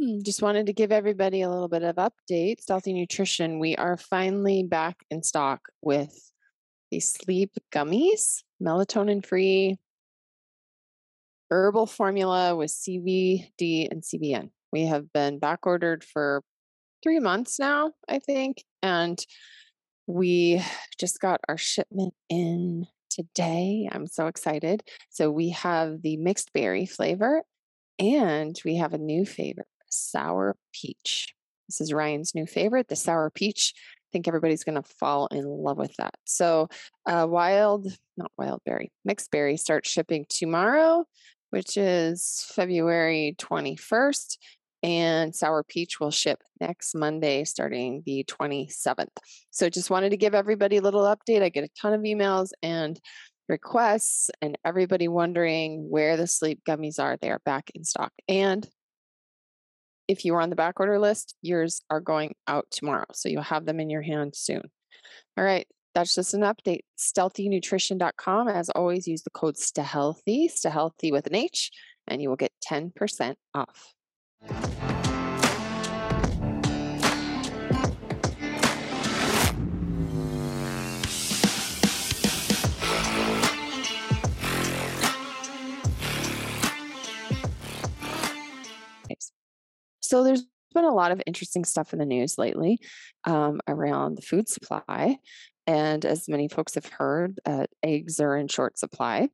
Hmm, Just wanted to give everybody a little bit of update. Stealthy Nutrition, we are finally back in stock with the sleep gummies, melatonin free, herbal formula with CBD and CBN. We have been back ordered for three months now, I think. And we just got our shipment in today. I'm so excited. So we have the mixed berry flavor and we have a new favorite, sour peach. This is Ryan's new favorite, the sour peach. I think everybody's going to fall in love with that. So, uh, wild, not wild berry, mixed berry starts shipping tomorrow, which is February 21st. And sour peach will ship next Monday, starting the 27th. So, just wanted to give everybody a little update. I get a ton of emails and requests, and everybody wondering where the sleep gummies are. They are back in stock. And if you are on the back order list, yours are going out tomorrow. So you'll have them in your hand soon. All right. That's just an update. Stealthynutrition.com. As always, use the code STEHEALTHY, STEHEALTHY with an H, and you will get 10% off. So there's been a lot of interesting stuff in the news lately um, around the food supply. And as many folks have heard, uh, eggs are in short supply.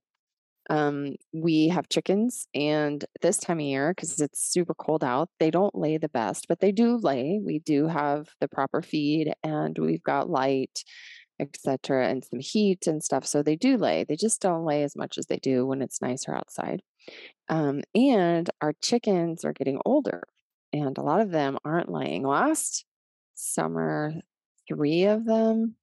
Um, we have chickens, and this time of year, because it's super cold out, they don't lay the best, but they do lay. We do have the proper feed, and we've got light, etc., and some heat and stuff. So they do lay. They just don't lay as much as they do when it's nicer outside. Um, and our chickens are getting older and a lot of them aren't laying. Last summer, three of them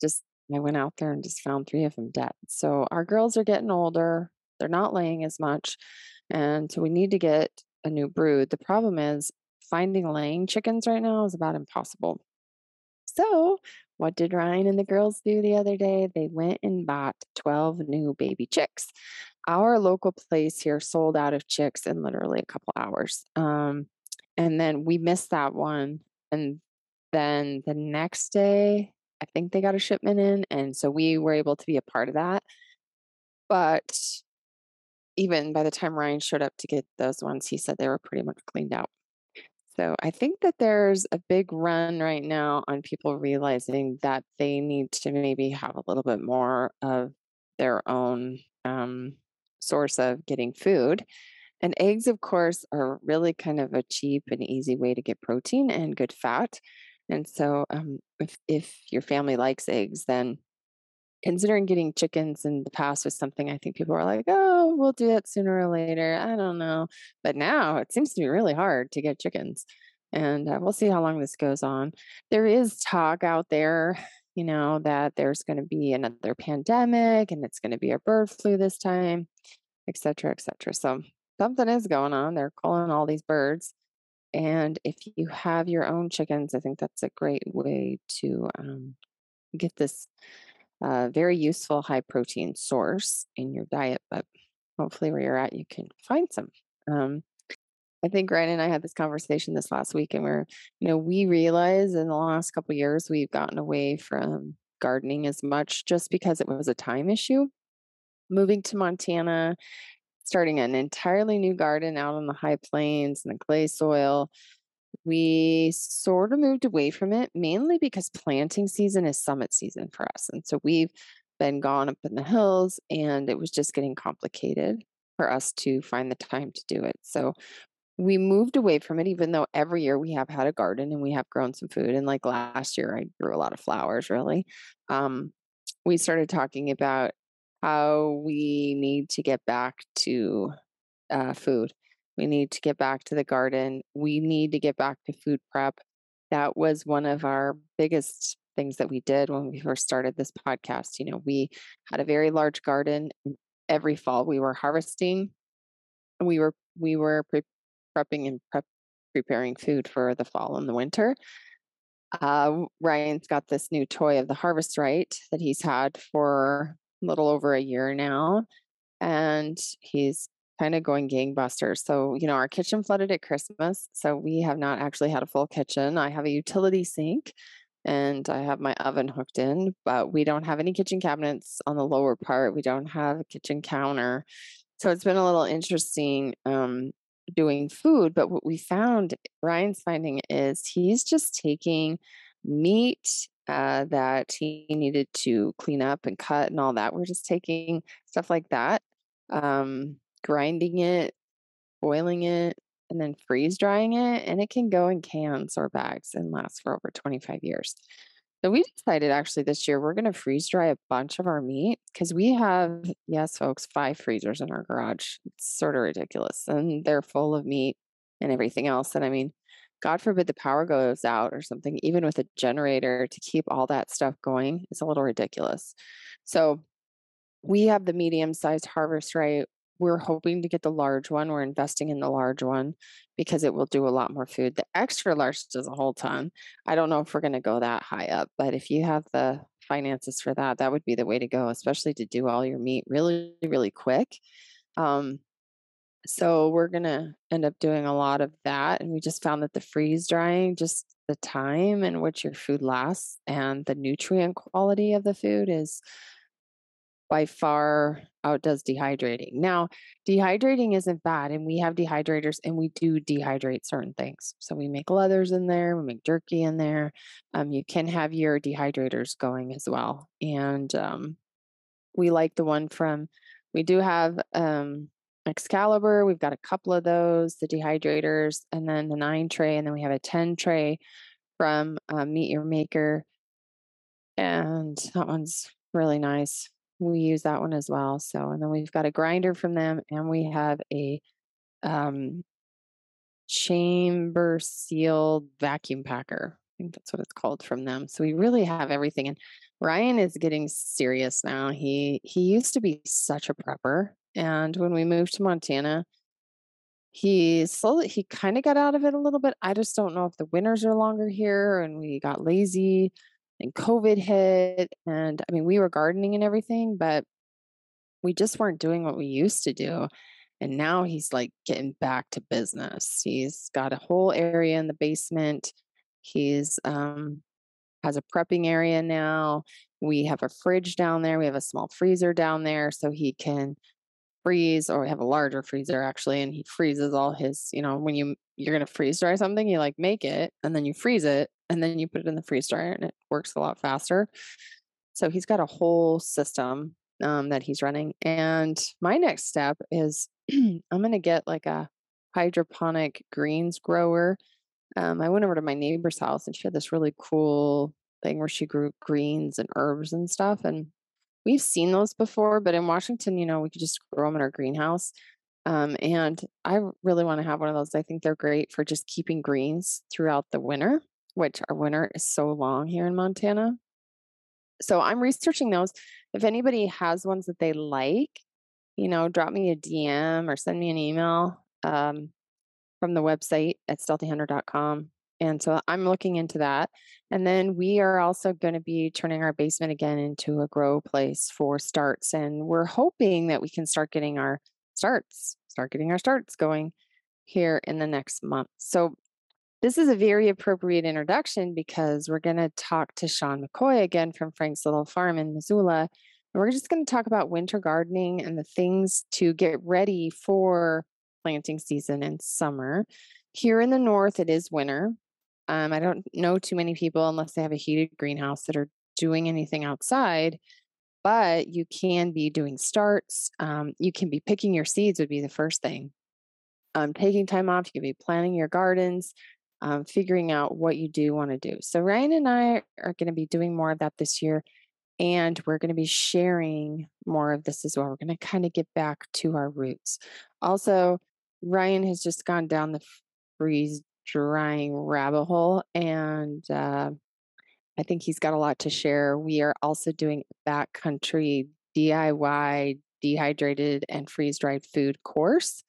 just, I went out there and just found three of them dead. So our girls are getting older, they're not laying as much. And so we need to get a new brood. The problem is finding laying chickens right now is about impossible. So, what did Ryan and the girls do the other day? They went and bought 12 new baby chicks. Our local place here sold out of chicks in literally a couple hours. Um, and then we missed that one. And then the next day, I think they got a shipment in. And so we were able to be a part of that. But even by the time Ryan showed up to get those ones, he said they were pretty much cleaned out. So I think that there's a big run right now on people realizing that they need to maybe have a little bit more of their own um, source of getting food. And eggs, of course, are really kind of a cheap and easy way to get protein and good fat. And so, um, if if your family likes eggs, then considering getting chickens in the past was something I think people were like, "Oh, we'll do that sooner or later." I don't know, but now it seems to be really hard to get chickens, and uh, we'll see how long this goes on. There is talk out there, you know, that there's going to be another pandemic and it's going to be a bird flu this time, et cetera, et cetera. So something is going on. They're calling all these birds. And if you have your own chickens, I think that's a great way to um, get this uh, very useful high protein source in your diet. But hopefully, where you're at, you can find some. Um, I think Ryan and I had this conversation this last week, and we're, you know, we realize in the last couple years we've gotten away from gardening as much just because it was a time issue. Moving to Montana starting an entirely new garden out on the high plains and the clay soil. We sort of moved away from it mainly because planting season is summit season for us. And so we've been gone up in the hills and it was just getting complicated for us to find the time to do it. So we moved away from it, even though every year we have had a garden and we have grown some food. And like last year, I grew a lot of flowers, really. Um, we started talking about how we need to get back to uh, food. We need to get back to the garden. We need to get back to food prep. That was one of our biggest things that we did when we first started this podcast. You know, we had a very large garden. Every fall, we were harvesting. We were we were pre- prepping and prep, preparing food for the fall and the winter. Uh, Ryan's got this new toy of the Harvest Right that he's had for a little over a year now. And he's kind of going gangbusters. So, you know, our kitchen flooded at Christmas. So we have not actually had a full kitchen. I have a utility sink and I have my oven hooked in, but we don't have any kitchen cabinets on the lower part. We don't have a kitchen counter. So it's been a little interesting um, doing food. But what we found, Ryan's finding is he's just taking meat uh, that he needed to clean up and cut and all that. We're just taking stuff like that, um, grinding it, boiling it, and then freeze drying it. And it can go in cans or bags and last for over 25 years. So we decided actually this year we're going to freeze dry a bunch of our meat because we have, yes, folks, five freezers in our garage. It's sort of ridiculous. And they're full of meat and everything else. And I mean, God forbid the power goes out or something, even with a generator to keep all that stuff going it's a little ridiculous. So we have the medium sized harvest right. We're hoping to get the large one. We're investing in the large one because it will do a lot more food. The extra large does a whole ton. I don't know if we're going to go that high up, but if you have the finances for that, that would be the way to go, especially to do all your meat really, really quick. Um, so we're going to end up doing a lot of that. And we just found that the freeze drying, just the time in which your food lasts and the nutrient quality of the food is by far outdoes dehydrating. Now, dehydrating isn't bad, and we have dehydrators and we do dehydrate certain things. So we make leathers in there, we make jerky in there. Um, you can have your dehydrators going as well. And um, we like the one from, we do have um, Excalibur. We've got a couple of those, the dehydrators, and then the nine tray, and then we have a 10 tray from uh, Meat Your Maker. And that one's really nice. We use that one as well. So, and then we've got a grinder from them, and we have a um, chamber sealed vacuum packer. I think that's what it's called from them. So we really have everything. And Ryan is getting serious now. He he used to be such a prepper and when we moved to Montana, he slowly he kind of got out of it a little bit. I just don't know if the winters are longer here and we got lazy and COVID hit. And I mean, we were gardening and everything, but we just weren't doing what we used to do. And now he's like getting back to business. He's got a whole area in the basement. He's um has a prepping area now. We have a fridge down there. We have a small freezer down there so he can freeze or we have a larger freezer actually and he freezes all his you know when you you're going to freeze dry something you like make it and then you freeze it and then you put it in the freeze dryer and it works a lot faster. So he's got a whole system um, that he's running and my next step is i'm going to get like a hydroponic greens grower. Um, i went over to my neighbor's house and she had this really cool thing where she grew greens and herbs and stuff and We've seen those before, but in Washington, you know, we could just grow them in our greenhouse. Um, and I really want to have one of those. I think they're great for just keeping greens throughout the winter, which our winter is so long here in Montana. So I'm researching those. If anybody has ones that they like, you know, drop me a DM or send me an email um, from the website at stealthyhunter.com. And so I'm looking into that. And then we are also going to be turning our basement again into a grow place for starts. And we're hoping that we can start getting our starts, start getting our starts going here in the next month. So this is a very appropriate introduction because we're going to talk to Sean McCoy again from Frank's Little Farm in Missoula. We're just going to talk about winter gardening and the things to get ready for planting season in summer. Here in the north, it is winter. Um, I don't know too many people unless they have a heated greenhouse that are doing anything outside, but you can be doing starts. Um, you can be picking your seeds, would be the first thing. Um, taking time off, you can be planning your gardens, um, figuring out what you do want to do. So, Ryan and I are going to be doing more of that this year, and we're going to be sharing more of this as well. We're going to kind of get back to our roots. Also, Ryan has just gone down the freeze drying rabbit hole and uh, I think he's got a lot to share. We are also doing backcountry DIY dehydrated and freeze dried food course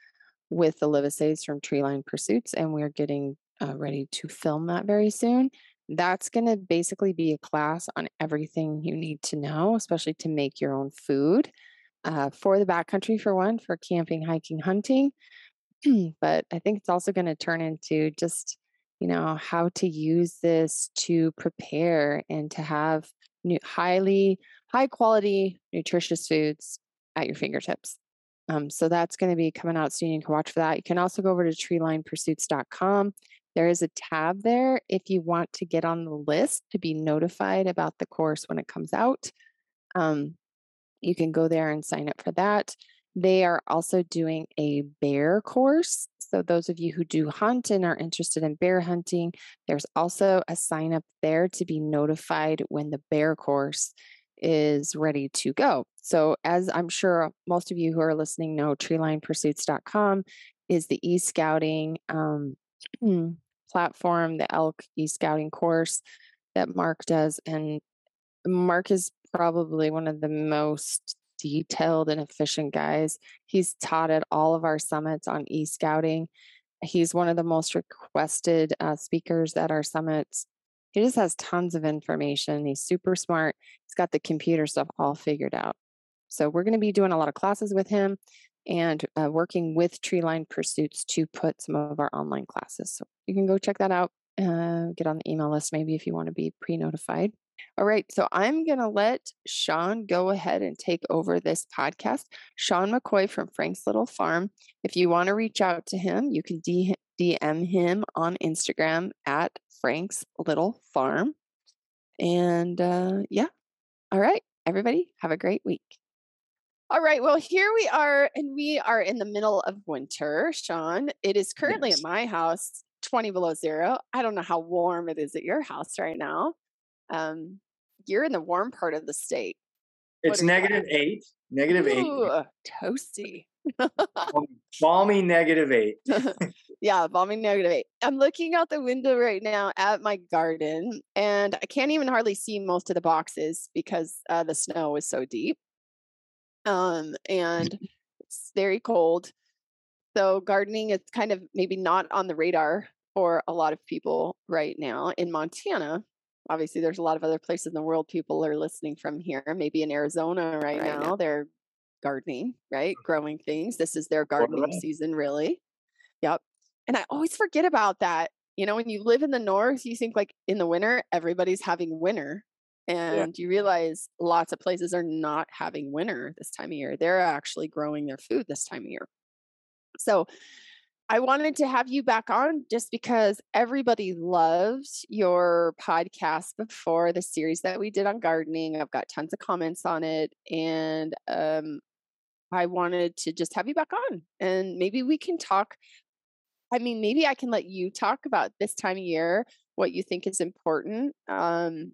with the Livesays from Treeline Pursuits, and we're getting uh, ready to film that very soon. That's going to basically be a class on everything you need to know, especially to make your own food. uh, for the backcountry for one, for camping, hiking, hunting. but I think it's also going to turn into just, you know, how to use this to prepare and to have new, highly high quality, nutritious foods at your fingertips. Um, so that's going to be coming out soon. You can watch for that. You can also go over to treelinepursuits.com. There is a tab there if you want to get on the list to be notified about the course when it comes out. Um, you can go there and sign up for that. They are also doing a bear course. So, those of you who do hunt and are interested in bear hunting, there's also a sign up there to be notified when the bear course is ready to go. So, as I'm sure most of you who are listening know, treelinepursuits.com is the e scouting um, platform, the elk e scouting course that Mark does. And Mark is probably one of the most detailed and efficient guys. He's taught at all of our summits on e scouting. He's one of the most requested uh, speakers at our summits. He just has tons of information. He's super smart. He's got the computer stuff all figured out. So, we're going to be doing a lot of classes with him and uh, working with Treeline Pursuits to put some of our online classes. So, you can go check that out. Uh, get on the email list maybe if you want to be pre notified. All right, so I'm going to let Sean go ahead and take over this podcast. Sean McCoy from Frank's Little Farm. If you want to reach out to him, you can DM him on Instagram at Frank's Little Farm. And uh, yeah, all right, everybody, have a great week. All right, well, here we are, and we are in the middle of winter, Sean. It is currently yes. at my house 20 below zero. I don't know how warm it is at your house right now. Um, you're in the warm part of the state. It's negative eight. Negative Ooh, eight. Toasty. balmy negative eight. yeah, balmy negative eight. I'm looking out the window right now at my garden, and I can't even hardly see most of the boxes because uh, the snow is so deep. Um, and it's very cold. So gardening is kind of maybe not on the radar for a lot of people right now in Montana obviously there's a lot of other places in the world people are listening from here maybe in arizona right, right now, now, they're gardening right mm. growing things this is their gardening season really yep and i always forget about that you know when you live in the north you think like in the winter everybody's having winter and yeah. you realize lots of places are not having winter this time of year they're actually growing their food this time of year so I wanted to have you back on just because everybody loved your podcast before the series that we did on gardening. I've got tons of comments on it. And um, I wanted to just have you back on and maybe we can talk. I mean, maybe I can let you talk about this time of year, what you think is important, um,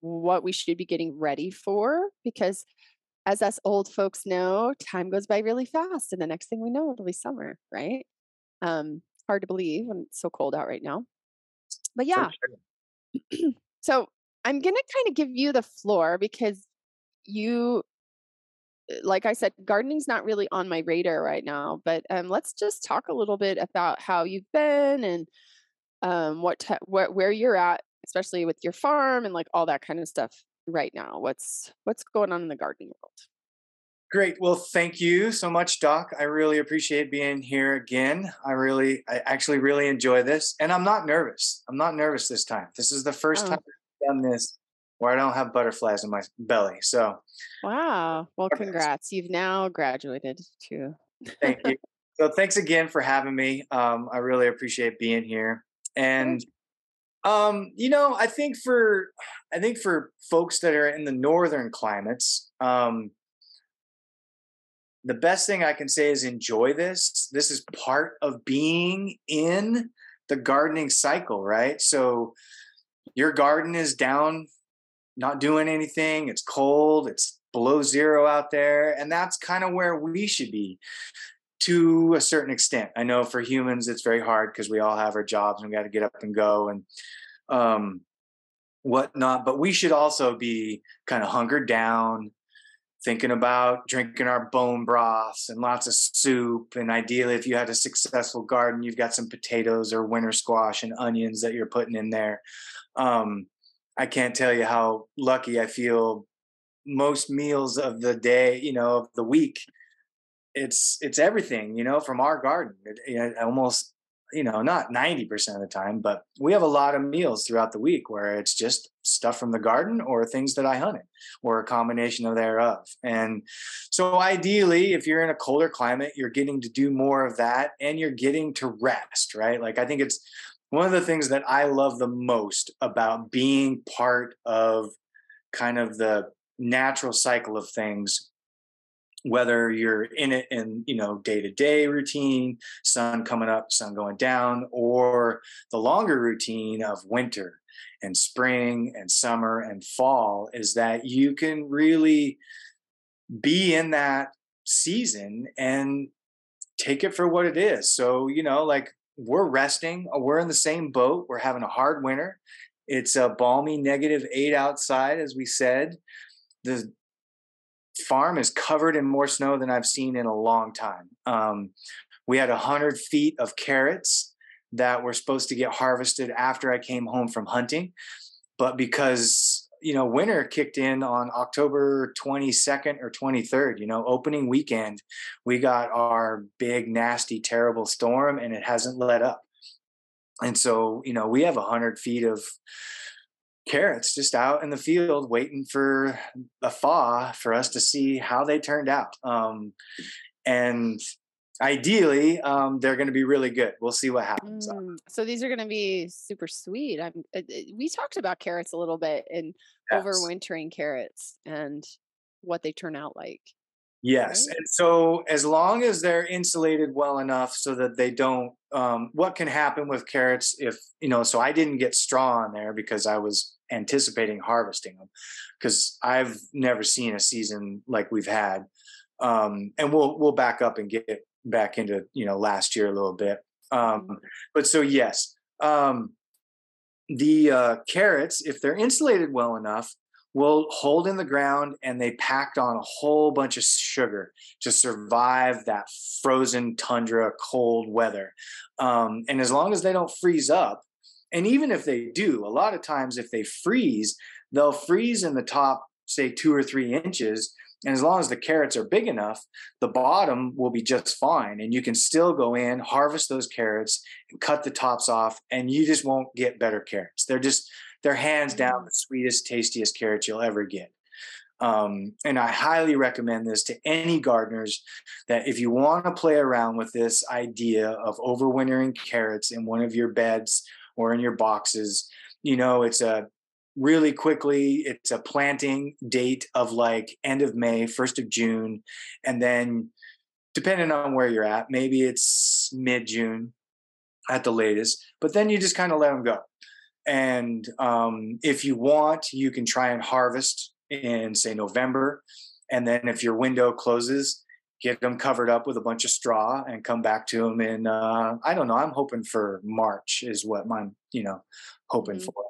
what we should be getting ready for, because as us old folks know, time goes by really fast. And the next thing we know, it'll be summer, right? Um, hard to believe when it's so cold out right now. But yeah. Sure. so I'm going to kind of give you the floor because you, uh, like I said, gardening's not really on my radar right now. But um, let's just talk a little bit about how you've been and um, what, te- wh- where you're at, especially with your farm and like all that kind of stuff right now. What's what's going on in the gardening world? Great. Well, thank you so much, Doc. I really appreciate being here again. I really, I actually really enjoy this. And I'm not nervous. I'm not nervous this time. This is the first oh. time I've done this where I don't have butterflies in my belly. So, wow. Well, congrats. You've now graduated too. thank you. So, thanks again for having me. Um, I really appreciate being here. And, um, you know, I think for, I think for folks that are in the northern climates, um, the best thing I can say is enjoy this. This is part of being in the gardening cycle, right? So your garden is down, not doing anything, it's cold, it's below zero out there, and that's kind of where we should be to a certain extent. I know for humans it's very hard because we all have our jobs and we got to get up and go and um whatnot, but we should also be kind of hungered down thinking about drinking our bone broths and lots of soup. And ideally, if you had a successful garden, you've got some potatoes or winter squash and onions that you're putting in there. Um, I can't tell you how lucky I feel most meals of the day, you know, of the week, it's it's everything, you know, from our garden. It, it almost you know, not 90% of the time, but we have a lot of meals throughout the week where it's just stuff from the garden or things that I hunted or a combination of thereof. And so ideally, if you're in a colder climate, you're getting to do more of that and you're getting to rest, right? Like I think it's one of the things that I love the most about being part of kind of the natural cycle of things whether you're in it in you know day to day routine sun coming up sun going down or the longer routine of winter and spring and summer and fall is that you can really be in that season and take it for what it is. So you know like we're resting we're in the same boat we're having a hard winter. It's a balmy negative eight outside as we said. The farm is covered in more snow than I've seen in a long time. Um, we had a hundred feet of carrots that were supposed to get harvested after I came home from hunting, but because you know winter kicked in on October 22nd or 23rd, you know opening weekend, we got our big nasty terrible storm and it hasn't let up, and so you know we have a hundred feet of carrots just out in the field waiting for a thaw for us to see how they turned out. Um, and ideally, um, they're going to be really good. We'll see what happens. Mm, so these are going to be super sweet. I'm. Uh, uh, we talked about carrots a little bit and yes. overwintering carrots and what they turn out like. Yes. Right? And so as long as they're insulated well enough so that they don't um, what can happen with carrots if you know so I didn't get straw on there because I was anticipating harvesting them because I've never seen a season like we've had. Um, and we'll we'll back up and get back into you know last year a little bit. Um, mm-hmm. but so yes, um, the uh, carrots if they're insulated well enough, will hold in the ground and they packed on a whole bunch of sugar to survive that frozen tundra cold weather. Um, and as long as they don't freeze up, and even if they do, a lot of times if they freeze, they'll freeze in the top, say two or three inches. And as long as the carrots are big enough, the bottom will be just fine. And you can still go in, harvest those carrots, and cut the tops off, and you just won't get better carrots. They're just they're hands down mm. the sweetest, tastiest carrots you'll ever get. Um, and I highly recommend this to any gardeners that if you want to play around with this idea of overwintering carrots in one of your beds or in your boxes, you know, it's a really quickly, it's a planting date of like end of May, 1st of June. And then depending on where you're at, maybe it's mid June at the latest, but then you just kind of let them go. And um, if you want, you can try and harvest in, say, November. And then if your window closes, get them covered up with a bunch of straw and come back to them in, uh, I don't know, I'm hoping for March, is what I'm, you know, hoping mm-hmm. for.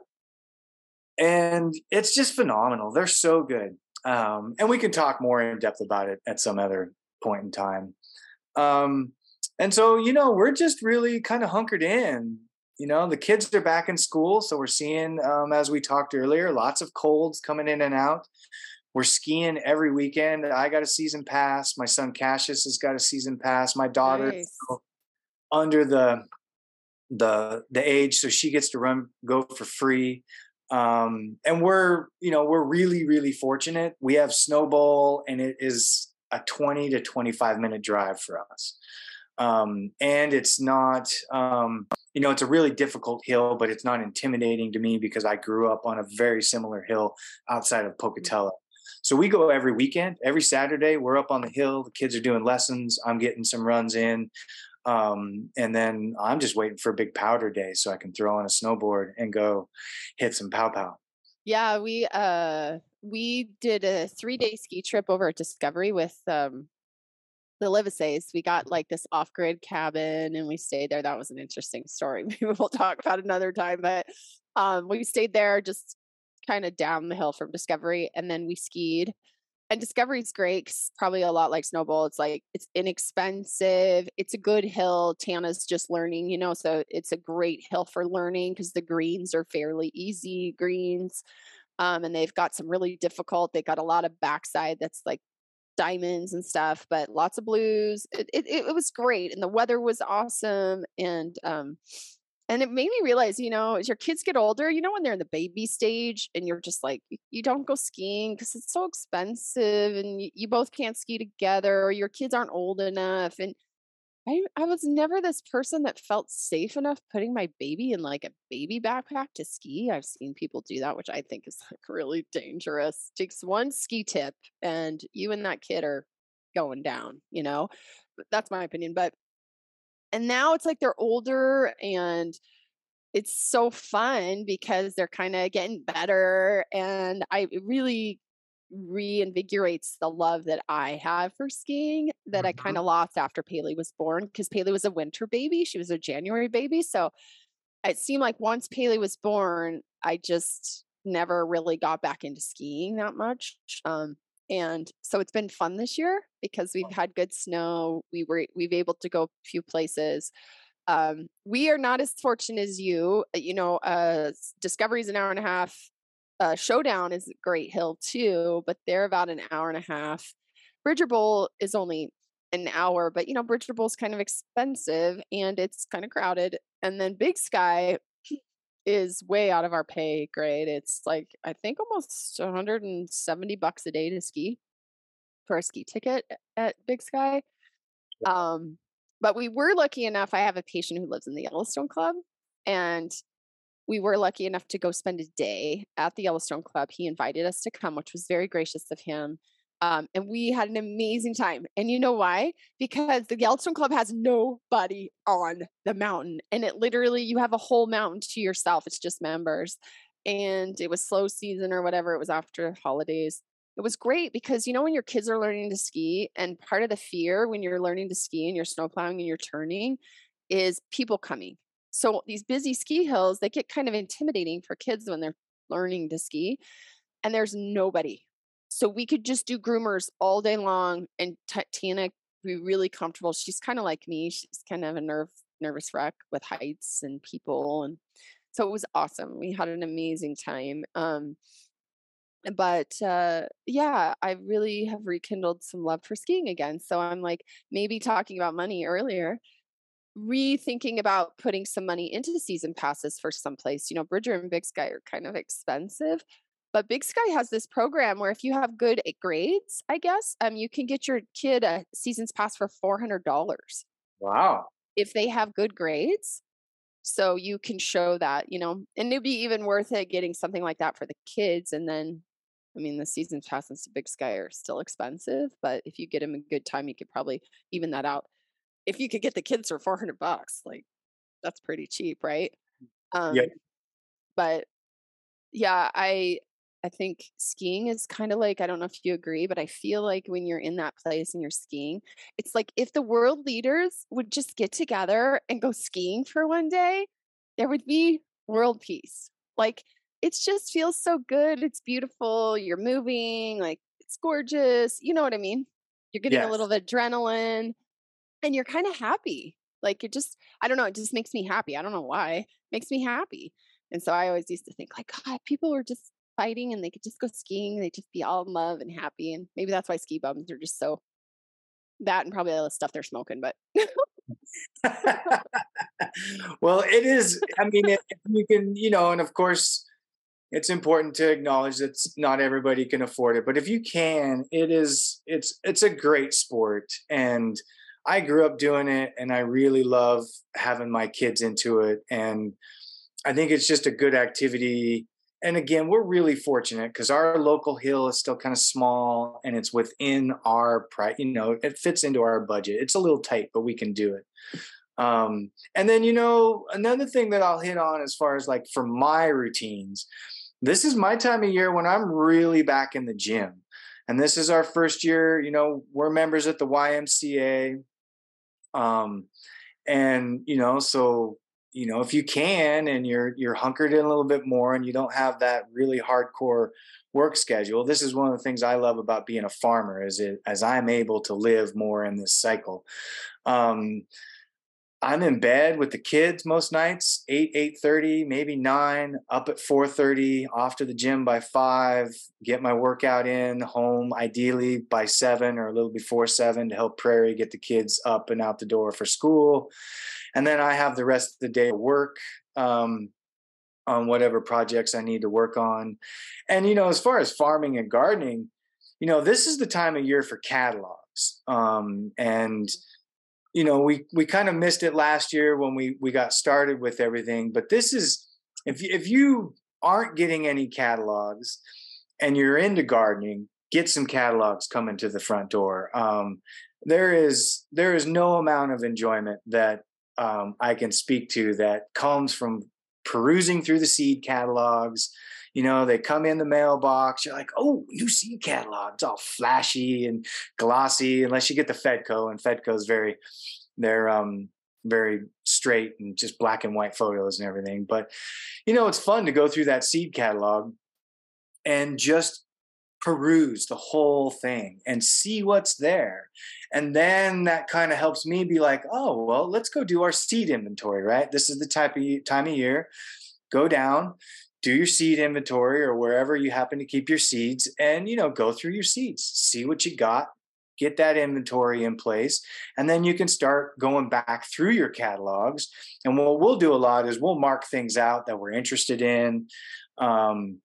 And it's just phenomenal. They're so good. Um, and we can talk more in depth about it at some other point in time. Um, and so, you know, we're just really kind of hunkered in you know the kids are back in school so we're seeing um, as we talked earlier lots of colds coming in and out. We're skiing every weekend. I got a season pass. My son cassius has got a season pass. My daughter nice. under the the the age so she gets to run go for free. Um, and we're you know we're really really fortunate. We have snowbowl and it is a 20 to 25 minute drive for us. Um, and it's not um, you know it's a really difficult hill but it's not intimidating to me because i grew up on a very similar hill outside of pocatello. So we go every weekend every saturday we're up on the hill the kids are doing lessons i'm getting some runs in um, and then i'm just waiting for a big powder day so i can throw on a snowboard and go hit some pow pow. Yeah we uh we did a three day ski trip over at discovery with um the Livesays, we got like this off grid cabin and we stayed there. That was an interesting story. Maybe we'll talk about another time. But um, we stayed there just kind of down the hill from Discovery and then we skied. And Discovery's great. probably a lot like Snowbowl. It's like it's inexpensive. It's a good hill. Tana's just learning, you know, so it's a great hill for learning because the greens are fairly easy greens. Um, and they've got some really difficult, they got a lot of backside that's like diamonds and stuff, but lots of blues. It, it, it was great. And the weather was awesome. And, um, and it made me realize, you know, as your kids get older, you know, when they're in the baby stage and you're just like, you don't go skiing because it's so expensive and you, you both can't ski together or your kids aren't old enough. And I, I was never this person that felt safe enough putting my baby in like a baby backpack to ski. I've seen people do that, which I think is like really dangerous. Takes one ski tip and you and that kid are going down, you know? That's my opinion. But and now it's like they're older and it's so fun because they're kind of getting better and I really reinvigorates the love that I have for skiing that I kind of mm-hmm. lost after Paley was born because Paley was a winter baby. She was a January baby. So it seemed like once Paley was born, I just never really got back into skiing that much. Um, and so it's been fun this year because we've had good snow. We were we've able to go a few places. Um, we are not as fortunate as you. You know, uh, Discovery is an hour and a half uh, Showdown is Great Hill too, but they're about an hour and a half. Bridger Bowl is only an hour, but you know, Bridger Bowl is kind of expensive and it's kind of crowded. And then Big Sky is way out of our pay grade. It's like I think almost 170 bucks a day to ski for a ski ticket at Big Sky. Um, but we were lucky enough. I have a patient who lives in the Yellowstone Club, and we were lucky enough to go spend a day at the Yellowstone Club. He invited us to come, which was very gracious of him. Um, and we had an amazing time. And you know why? Because the Yellowstone Club has nobody on the mountain. And it literally, you have a whole mountain to yourself. It's just members. And it was slow season or whatever. It was after holidays. It was great because, you know, when your kids are learning to ski, and part of the fear when you're learning to ski and you're snowplowing and you're turning is people coming so these busy ski hills, they get kind of intimidating for kids when they're learning to ski, and there's nobody. So we could just do groomers all day long, and t- Tana be really comfortable. She's kind of like me. She's kind of a nerve nervous wreck with heights and people, and so it was awesome. We had an amazing time. Um, but uh, yeah, I really have rekindled some love for skiing again. So I'm like, maybe talking about money earlier rethinking about putting some money into the season passes for someplace. You know, Bridger and Big Sky are kind of expensive, but Big Sky has this program where if you have good eh, grades, I guess, um, you can get your kid a season's pass for four hundred dollars. Wow! If they have good grades, so you can show that, you know, and it'd be even worth it getting something like that for the kids. And then, I mean, the season passes to Big Sky are still expensive, but if you get them a good time, you could probably even that out if you could get the kids for 400 bucks, like that's pretty cheap, right? Um, yeah. But yeah, I I think skiing is kind of like I don't know if you agree, but I feel like when you're in that place and you're skiing, it's like if the world leaders would just get together and go skiing for one day, there would be world peace. Like it just feels so good. It's beautiful. You're moving, like it's gorgeous. You know what I mean? You're getting yes. a little adrenaline and you're kind of happy. Like it just, I don't know, it just makes me happy. I don't know why. It makes me happy. And so I always used to think, like, God, people were just fighting and they could just go skiing. They'd just be all in love and happy. And maybe that's why ski bums are just so that and probably all the stuff they're smoking, but well, it is. I mean, it, you can, you know, and of course, it's important to acknowledge that not everybody can afford it, but if you can, it is. It's it's a great sport, and I grew up doing it and I really love having my kids into it. And I think it's just a good activity. And again, we're really fortunate because our local hill is still kind of small and it's within our price, you know, it fits into our budget. It's a little tight, but we can do it. Um, and then, you know, another thing that I'll hit on as far as like for my routines, this is my time of year when I'm really back in the gym. And this is our first year, you know, we're members at the YMCA um, and you know, so you know, if you can and you're you're hunkered in a little bit more and you don't have that really hardcore work schedule, this is one of the things I love about being a farmer is it as I'm able to live more in this cycle. Um, I'm in bed with the kids most nights, 8, 8.30, maybe 9, up at 4.30, off to the gym by 5, get my workout in, home ideally by 7 or a little before 7 to help Prairie get the kids up and out the door for school. And then I have the rest of the day to work um, on whatever projects I need to work on. And, you know, as far as farming and gardening, you know, this is the time of year for catalogs. Um, and – you know, we we kind of missed it last year when we we got started with everything. But this is if if you aren't getting any catalogs and you're into gardening, get some catalogs coming to the front door. Um, there is there is no amount of enjoyment that um, I can speak to that comes from perusing through the seed catalogs. You know, they come in the mailbox. You're like, oh, new seed catalog. It's all flashy and glossy, unless you get the Fedco, and Fedco is very, they're um very straight and just black and white photos and everything. But you know, it's fun to go through that seed catalog and just peruse the whole thing and see what's there. And then that kind of helps me be like, oh, well, let's go do our seed inventory, right? This is the type of time of year. Go down, do your seed inventory or wherever you happen to keep your seeds and you know go through your seeds see what you got get that inventory in place and then you can start going back through your catalogs. And what we'll do a lot is we'll mark things out that we're interested in um,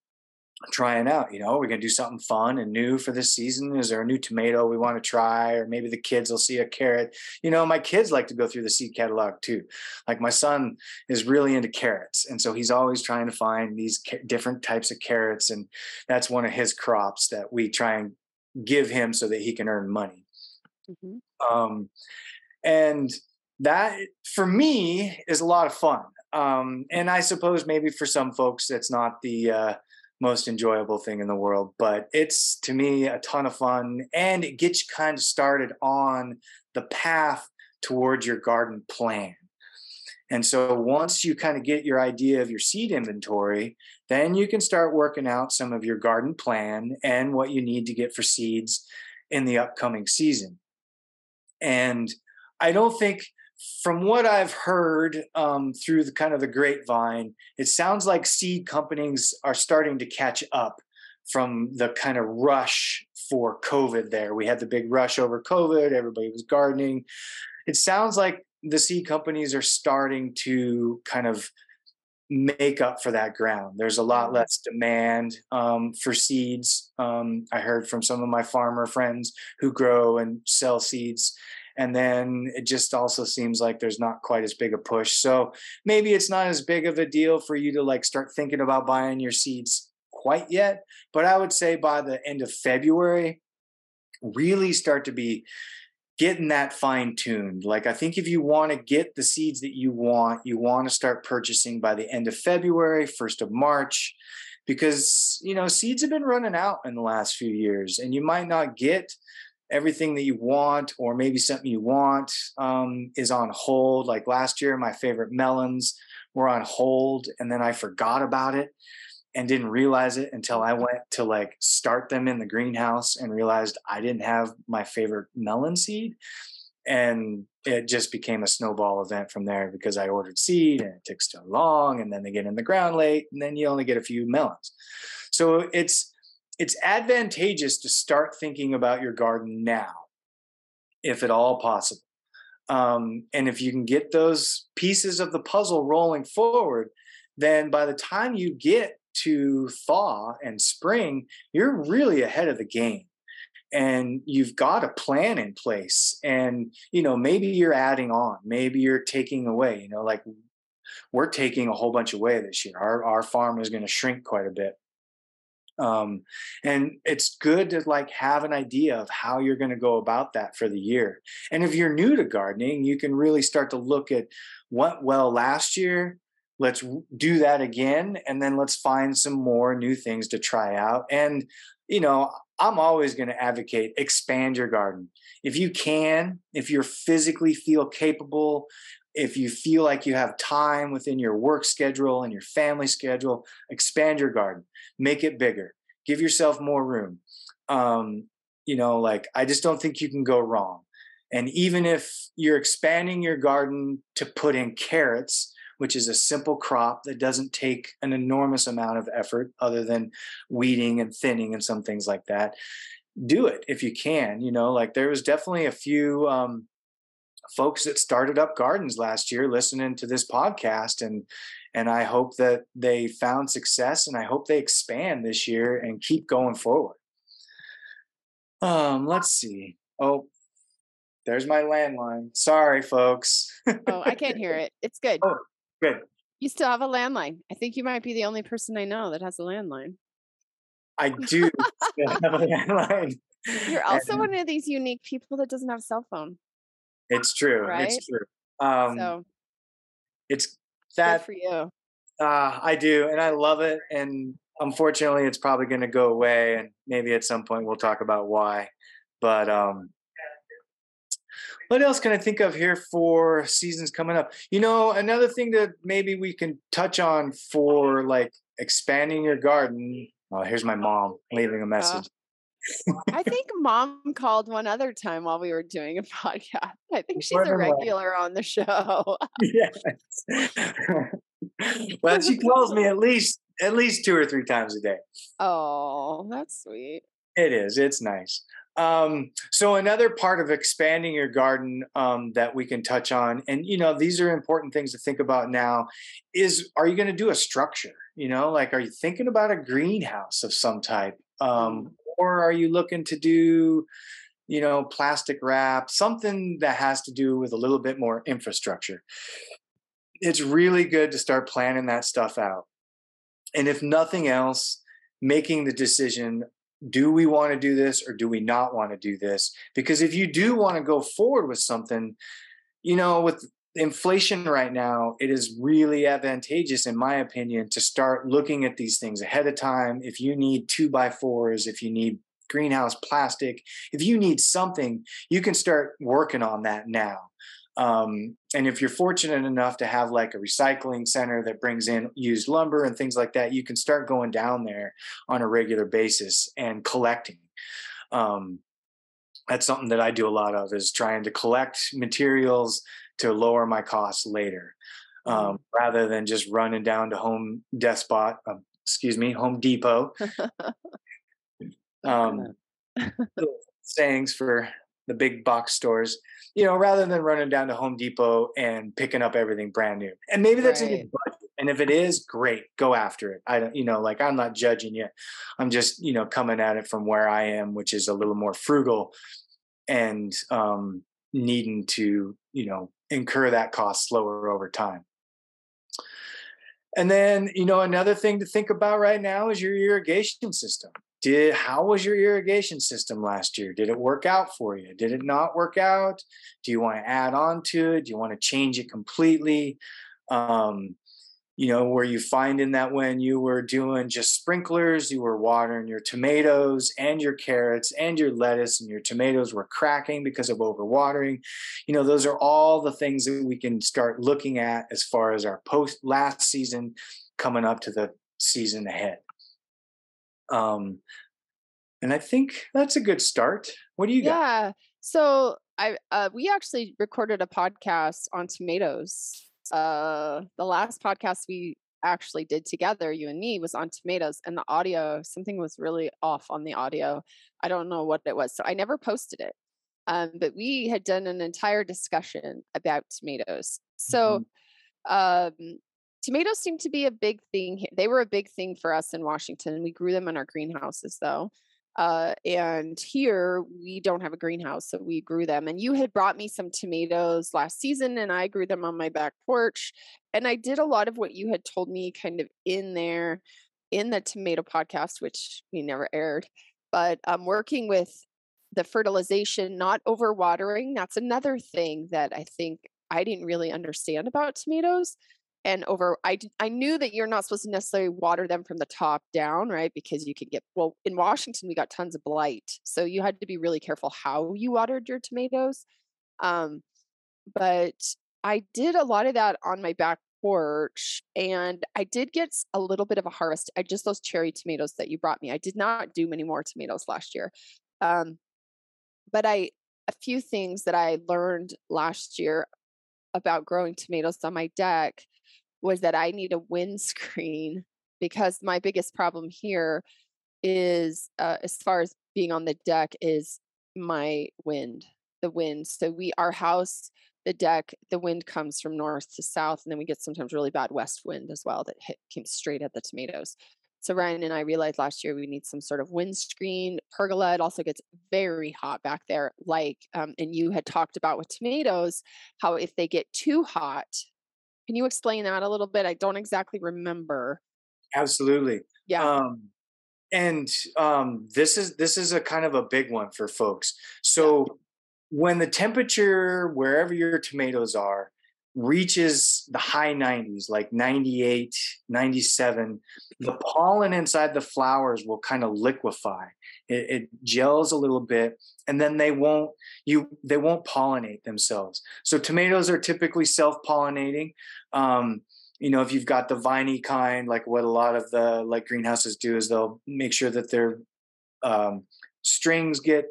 trying out you know we're going to do something fun and new for this season. Is there a new tomato we want to try? Or maybe the kids will see a carrot. You know my kids like to go through the seed catalog too. Like my son is really into carrots and so he's always trying to find these different types of carrots and that's one of his crops that we try and give him so that he can earn money. Mm-hmm. um, and that for me is a lot of fun. Um, and i suppose maybe for some folks that's not the uh, most enjoyable thing in the world. But it's to me a ton of fun and it gets you kind of started on the path towards your garden plan. And so once you kind of get your idea of your seed inventory, then you can start working out some of your garden plan and what you need to get for seeds in the upcoming season. And I don't think from what I've heard um, through the kind of the grapevine, it sounds like seed companies are starting to catch up from the kind of rush for COVID there. We had the big rush over COVID, everybody was gardening. It sounds like the seed companies are starting to kind of make up for that ground. There's a lot mm-hmm. less demand um, for seeds. Um, I heard from some of my farmer friends who grow and sell seeds and then it just also seems like there's not quite as big a push. So maybe it's not as big of a deal for you to like start thinking about buying your seeds quite yet but i would say by the end of february really start to be getting that fine tuned like i think if you want to get the seeds that you want you want to start purchasing by the end of february 1st of march because you know seeds have been running out in the last few years and you might not get everything that you want or maybe something you want um, is on hold. Like last year my favorite melons were on hold and then i forgot about it and didn't realize it until i went to like start them in the greenhouse and realized i didn't have my favorite melon seed. And it just became a snowball event from there because i ordered seed and it takes too long and then they get in the ground late and then you only get a few melons. So it's it's advantageous to start thinking about your garden now, if at all possible. Um, and if you can get those pieces of the puzzle rolling forward, then by the time you get to thaw and spring, you're really ahead of the game. And you've got a plan in place. And, you know, maybe you're adding on, maybe you're taking away, you know, like we're taking a whole bunch away this year. Our, our farm is going to shrink quite a bit um, and it's good to like have an idea of how you're going to go about that for the year. And if you're new to gardening you can really start to look at what well last year let's do that again and then let's find some more new things to try out. And you know i'm always going to advocate expand your garden. If you can if you're physically feel capable if you feel like you have time within your work schedule and your family schedule, expand your garden, make it bigger, give yourself more room. Um, you know, like I just don't think you can go wrong. And even if you're expanding your garden to put in carrots, which is a simple crop that doesn't take an enormous amount of effort other than weeding and thinning and some things like that, do it if you can. You know, like there was definitely a few um, folks that started up gardens last year listening to this podcast and and I hope that they found success and I hope they expand this year and keep going forward. Um, let's see. Oh, there's my landline. Sorry, folks. oh, I can't hear it. It's good. Oh, good. You still have a landline. I think you might be the only person I know that has a landline. I do have a landline. You're also and one of these unique people that doesn't have a cell phone. It's true. Right? It's true. Um, so it's that for you. Uh, I do, and I love it. And unfortunately, it's probably going to go away, and maybe at some point we'll talk about why. But um, what else can I think of here for seasons coming up? You know, another thing that maybe we can touch on for like expanding your garden. Oh, here's my mom leaving a uh, message. I think mom called one other time while we were doing a podcast. I think she's a regular on the show. yes. well, she calls me at least at least two or three times a day. Oh, that's sweet. It is. It's nice. Um, so another part of expanding your garden um, that we can touch on, and you know, these are important things to think about now, is are you going to do a structure? You know, like are you thinking about a greenhouse of some type? Um, mm or are you looking to do you know plastic wrap something that has to do with a little bit more infrastructure. It's really good to start planning that stuff out. And if nothing else making the decision do we want to do this or do we not want to do this? Because if you do want to go forward with something you know with inflation right now, it is really advantageous, in my opinion, to start looking at these things ahead of time. If you need two by fours, if you need greenhouse plastic, if you need something, you can start working on that now. Um, and if you're fortunate enough to have like a recycling center that brings in used lumber and things like that, you can start going down there on a regular basis and collecting. Um, that's something that I do a lot of is trying to collect materials to lower my costs later um, mm-hmm. rather than just running down to home despot um, excuse me home depot um, sayings for the big box stores you know rather than running down to home depot and picking up everything brand new and maybe that's right. in your budget and if it is great go after it i don't you know like i'm not judging you i'm just you know coming at it from where i am which is a little more frugal and um needing to you know incur that cost slower over time. And then, you know, another thing to think about right now is your irrigation system. Did how was your irrigation system last year? Did it work out for you? Did it not work out? Do you want to add on to it? Do you want to change it completely? Um, you know, were you finding that when you were doing just sprinklers, you were watering your tomatoes and your carrots and your lettuce, and your tomatoes were cracking because of overwatering? You know, those are all the things that we can start looking at as far as our post last season coming up to the season ahead. Um, and I think that's a good start. What do you got? Yeah. So I uh, we actually recorded a podcast on tomatoes uh the last podcast we actually did together you and me was on tomatoes and the audio something was really off on the audio i don't know what it was so i never posted it um, but we had done an entire discussion about tomatoes so mm-hmm. um, tomatoes seem to be a big thing here. they were a big thing for us in washington we grew them in our greenhouses though uh, and here we don't have a greenhouse, so we grew them. And you had brought me some tomatoes last season, and I grew them on my back porch. And I did a lot of what you had told me kind of in there in the tomato podcast, which we never aired. But I'm um, working with the fertilization, not overwatering. That's another thing that I think I didn't really understand about tomatoes and over I, I knew that you're not supposed to necessarily water them from the top down right because you could get well in washington we got tons of blight so you had to be really careful how you watered your tomatoes um, but i did a lot of that on my back porch and i did get a little bit of a harvest i just those cherry tomatoes that you brought me i did not do many more tomatoes last year um, but i a few things that I learned last year about growing tomatoes on my deck was that I need a windscreen because my biggest problem here is uh, as far as being on the deck is my wind the wind so we our house the deck the wind comes from north to south and then we get sometimes really bad west wind as well that hit came straight at the tomatoes so Ryan and I realized last year we need some sort of windscreen pergola. It also gets very hot back there. Like, um, and you had talked about with tomatoes, how if they get too hot, can you explain that a little bit? I don't exactly remember. Absolutely. Yeah. Um, and um, this is this is a kind of a big one for folks. So yeah. when the temperature wherever your tomatoes are reaches the high 90s, like 98, 97, the pollen inside the flowers will kind of liquefy. It, it, gels a little bit, and then they won't you they won't pollinate themselves. So tomatoes are typically self-pollinating. Um, you know, if you've got the viney kind, like what a lot of the like greenhouses do, is they'll make sure that their um, strings get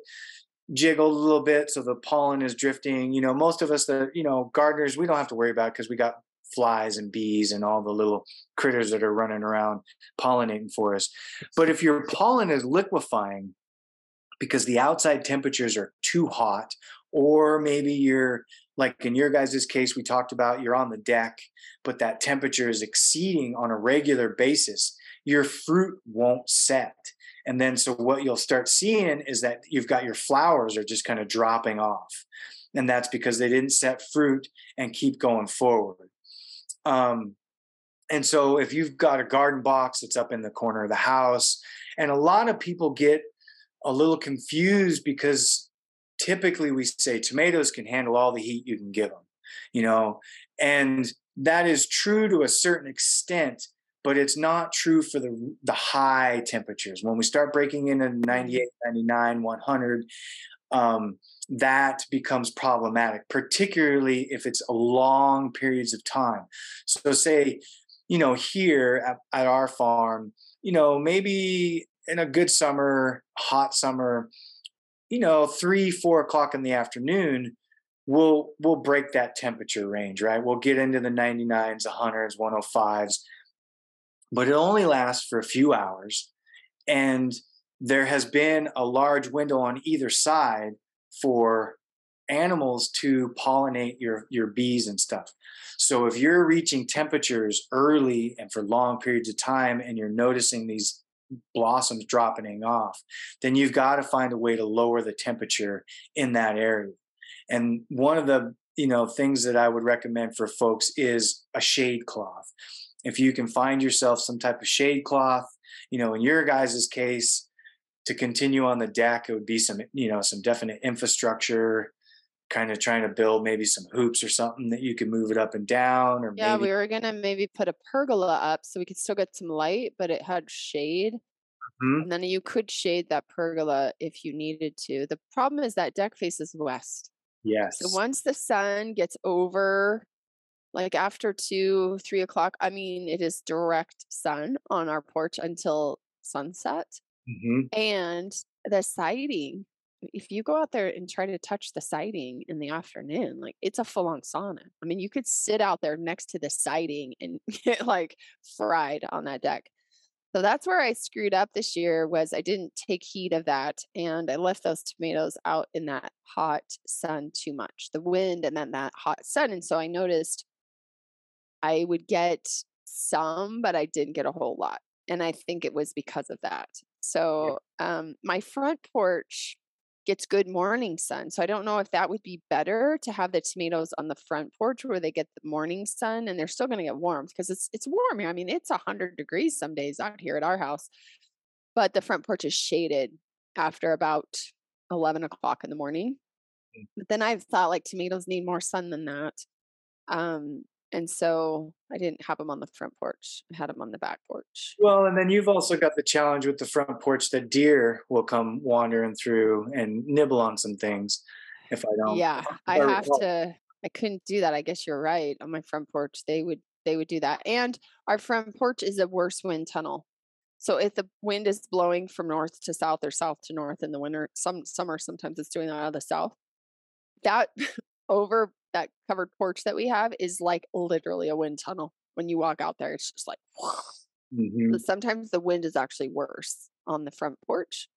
jiggled a little bit so the pollen is drifting. You know most of us that you know gardeners we don't have to worry about because we got flies and bees and all the little critters that are running around pollinating for us. But if your pollen is liquefying because the outside temperatures are too hot or maybe you're like in your guys' case we talked about you're on the deck but that temperature is exceeding on a regular basis your fruit won't set and then so what you'll start seeing is that you've got your flowers are just kind of dropping off. And that's because they didn't set fruit and keep going forward. Um, and so if you've got a garden box that's up in the corner of the house, and a lot of people get a little confused because typically we say tomatoes can handle all the heat you can give them, you know, and that is true to a certain extent but it's not true for the the high temperatures. When we start breaking into 98, 99, 100, um, that becomes problematic, particularly if it's long periods of time. So, say, you know, here at, at our farm, you know, maybe in a good summer, hot summer, you know, three, four o'clock in the afternoon, we'll we'll break that temperature range, right? We'll get into the 99s, 100s, 105s but it only lasts for a few hours. And there has been a large window on either side for animals to pollinate your, your bees and stuff. So if you're reaching temperatures early and for long periods of time and you're noticing these blossoms dropping off, then you've got to find a way to lower the temperature in that area. And one of the you know things that I would recommend for folks is a shade cloth if you can find yourself some type of shade cloth, you know, in your guys' case, to continue on the deck, it would be some, you know, some definite infrastructure, kind of trying to build maybe some hoops or something that you can move it up and down. Or yeah, maybe... we were gonna maybe put a pergola up so we could still get some light, but it had shade. Mm-hmm. And then you could shade that pergola if you needed to. The problem is that deck faces west. Yes. So once the sun gets over like after two, three o'clock. I mean, it is direct sun on our porch until sunset. Mm-hmm. And the siding, if you go out there and try to touch the siding in the afternoon, like it's a full on sauna. I mean, you could sit out there next to the siding and get like fried on that deck. So that's where I screwed up this year was I didn't take heed of that and I left those tomatoes out in that hot sun too much. The wind and then that hot sun and so I noticed I would get some, but I didn't get a whole lot. And I think it was because of that. So um, my front porch gets good morning sun. So I don't know if that would be better to have the tomatoes on the front porch where they get the morning sun and they're still going to get warm because it's it's warm here. I mean, it's 100 degrees some days out here at our house, but the front porch is shaded after about 11 o'clock in the morning. Mm. But then I've thought like tomatoes need more sun than that. Um, and so I didn't have them on the front porch. I had them on the back porch. Well, and then you've also got the challenge with the front porch that deer will come wandering through and nibble on some things if I don't. Yeah, I have to. I couldn't do that. I guess you're right. On my front porch, they would they would do that. And our front porch is a worse wind tunnel. So if the wind is blowing from north to south or south to north in the winter, some summer sometimes it's doing that out of the south. that over that covered porch that we have is like literally a wind tunnel. When you walk out there, it's just like Mhm. but sometimes the wind is actually worse on the front porch.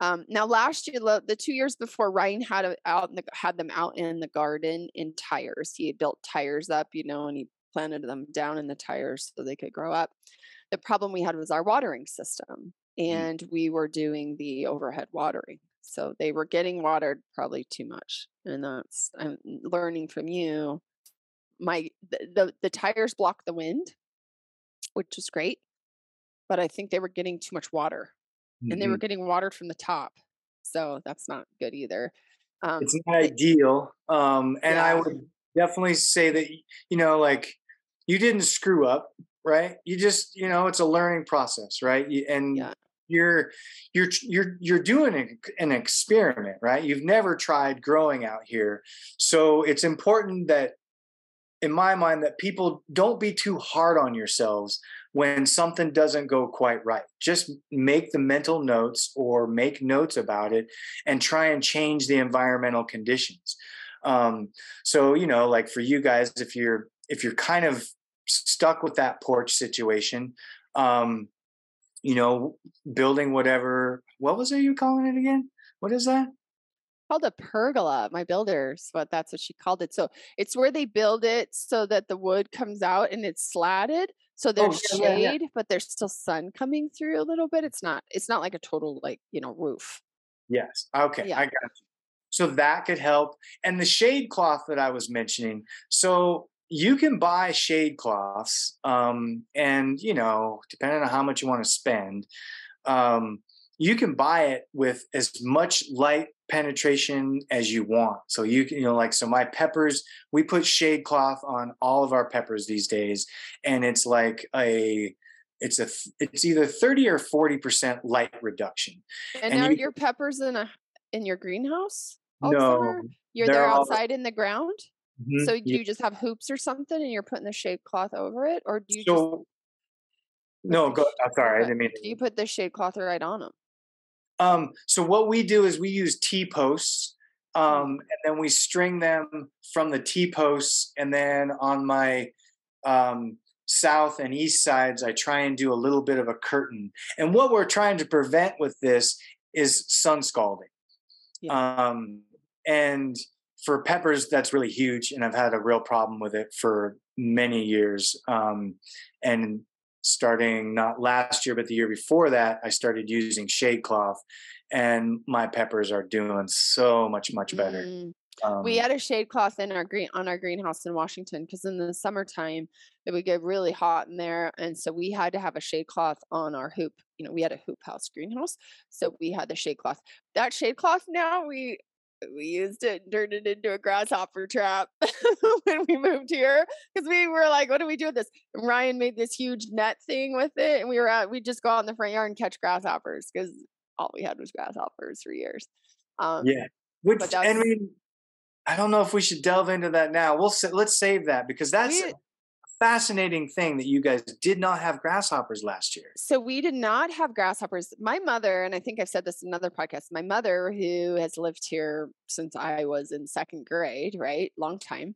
Um, now, last year, the two years before, Ryan had a, out the, had them out in the garden in tires. He had built tires up, you know, and he planted them down in the tires so they could grow up. The problem we had was our watering system, and we were doing the overhead watering, so they were getting watered probably too much. And that's I'm learning from you. My the the, the tires block the wind, which is great but I think they were getting too much water and they were Mhm. getting watered from the top. So that's not good either. Um, It's not ideal. Um, and I would definitely say that, you know, like you didn't screw up, right? You just, you know, it's a learning process, right? You, and Yeah. You're, you're, you're, you're doing an experiment, right? You've never tried growing out here. So it's important that, in my mind, that people don't be too hard on yourselves when something doesn't go quite right. Just make the mental notes or make notes about it and try and change the environmental conditions. Um, so you know, like for you guys, if you're if you're kind of stuck with that porch situation, um, you know, building whatever. What was it you calling it again? What is that? called a pergola. My builders, but that's what she called it. So it's where they build it so that the wood comes out and it's slatted. So there's Oh, yeah, yeah, yeah. shade, but there's still sun coming through a little bit. It's not. It's not like a total like you know roof. Yes. Okay, Yeah. I got you. So that could help. And the shade cloth that I was mentioning. So you can buy shade cloths, um, and you know, depending on how much you want to spend, um, you can buy it with as much light penetration as you want. So you can, you know, like so my peppers, we put shade cloth on all of our peppers these days, and it's like a it's a it's either 30 or 40 percent light reduction And, And are you- your peppers in a in your greenhouse? no summer? You're there all- outside in the ground. Mhm, So do yeah. you just have hoops or something, and you're putting the shade cloth over it, or do you just no go i'm sorry i didn't mean do you put the shade cloth right on them? um so what we do is we use t posts Mm. um and then we string them from the t posts and then on my um south and east sides i try and do a little bit of a curtain and what we're trying to prevent with this is sun scalding um and for peppers that's really huge and i've had a real problem with it for many years um and starting not last year but the year before that i started using shade cloth and my peppers are doing so much much better Mm. um, we had a shade cloth in our green on our greenhouse in Washington because in the summertime it would get really hot in there, and so we had to have a shade cloth on our hoop. You know, we had a hoop house greenhouse, so we had the shade cloth. That shade cloth now we we used it and turned it into a grasshopper trap when we moved here because we were like, what do we do with this? And Ryan made this huge net thing with it, and we were out. We just go out in the front yard and catch grasshoppers because all we had was grasshoppers for years. Um, yeah which i mean i don't know if we should delve into that now we'll let's save that because that's We- fascinating thing that you guys did not have grasshoppers last year So we did not have grasshoppers. My mother, and I think I've said this in another podcast, my mother, who has lived here since I was in second grade, right? Long time.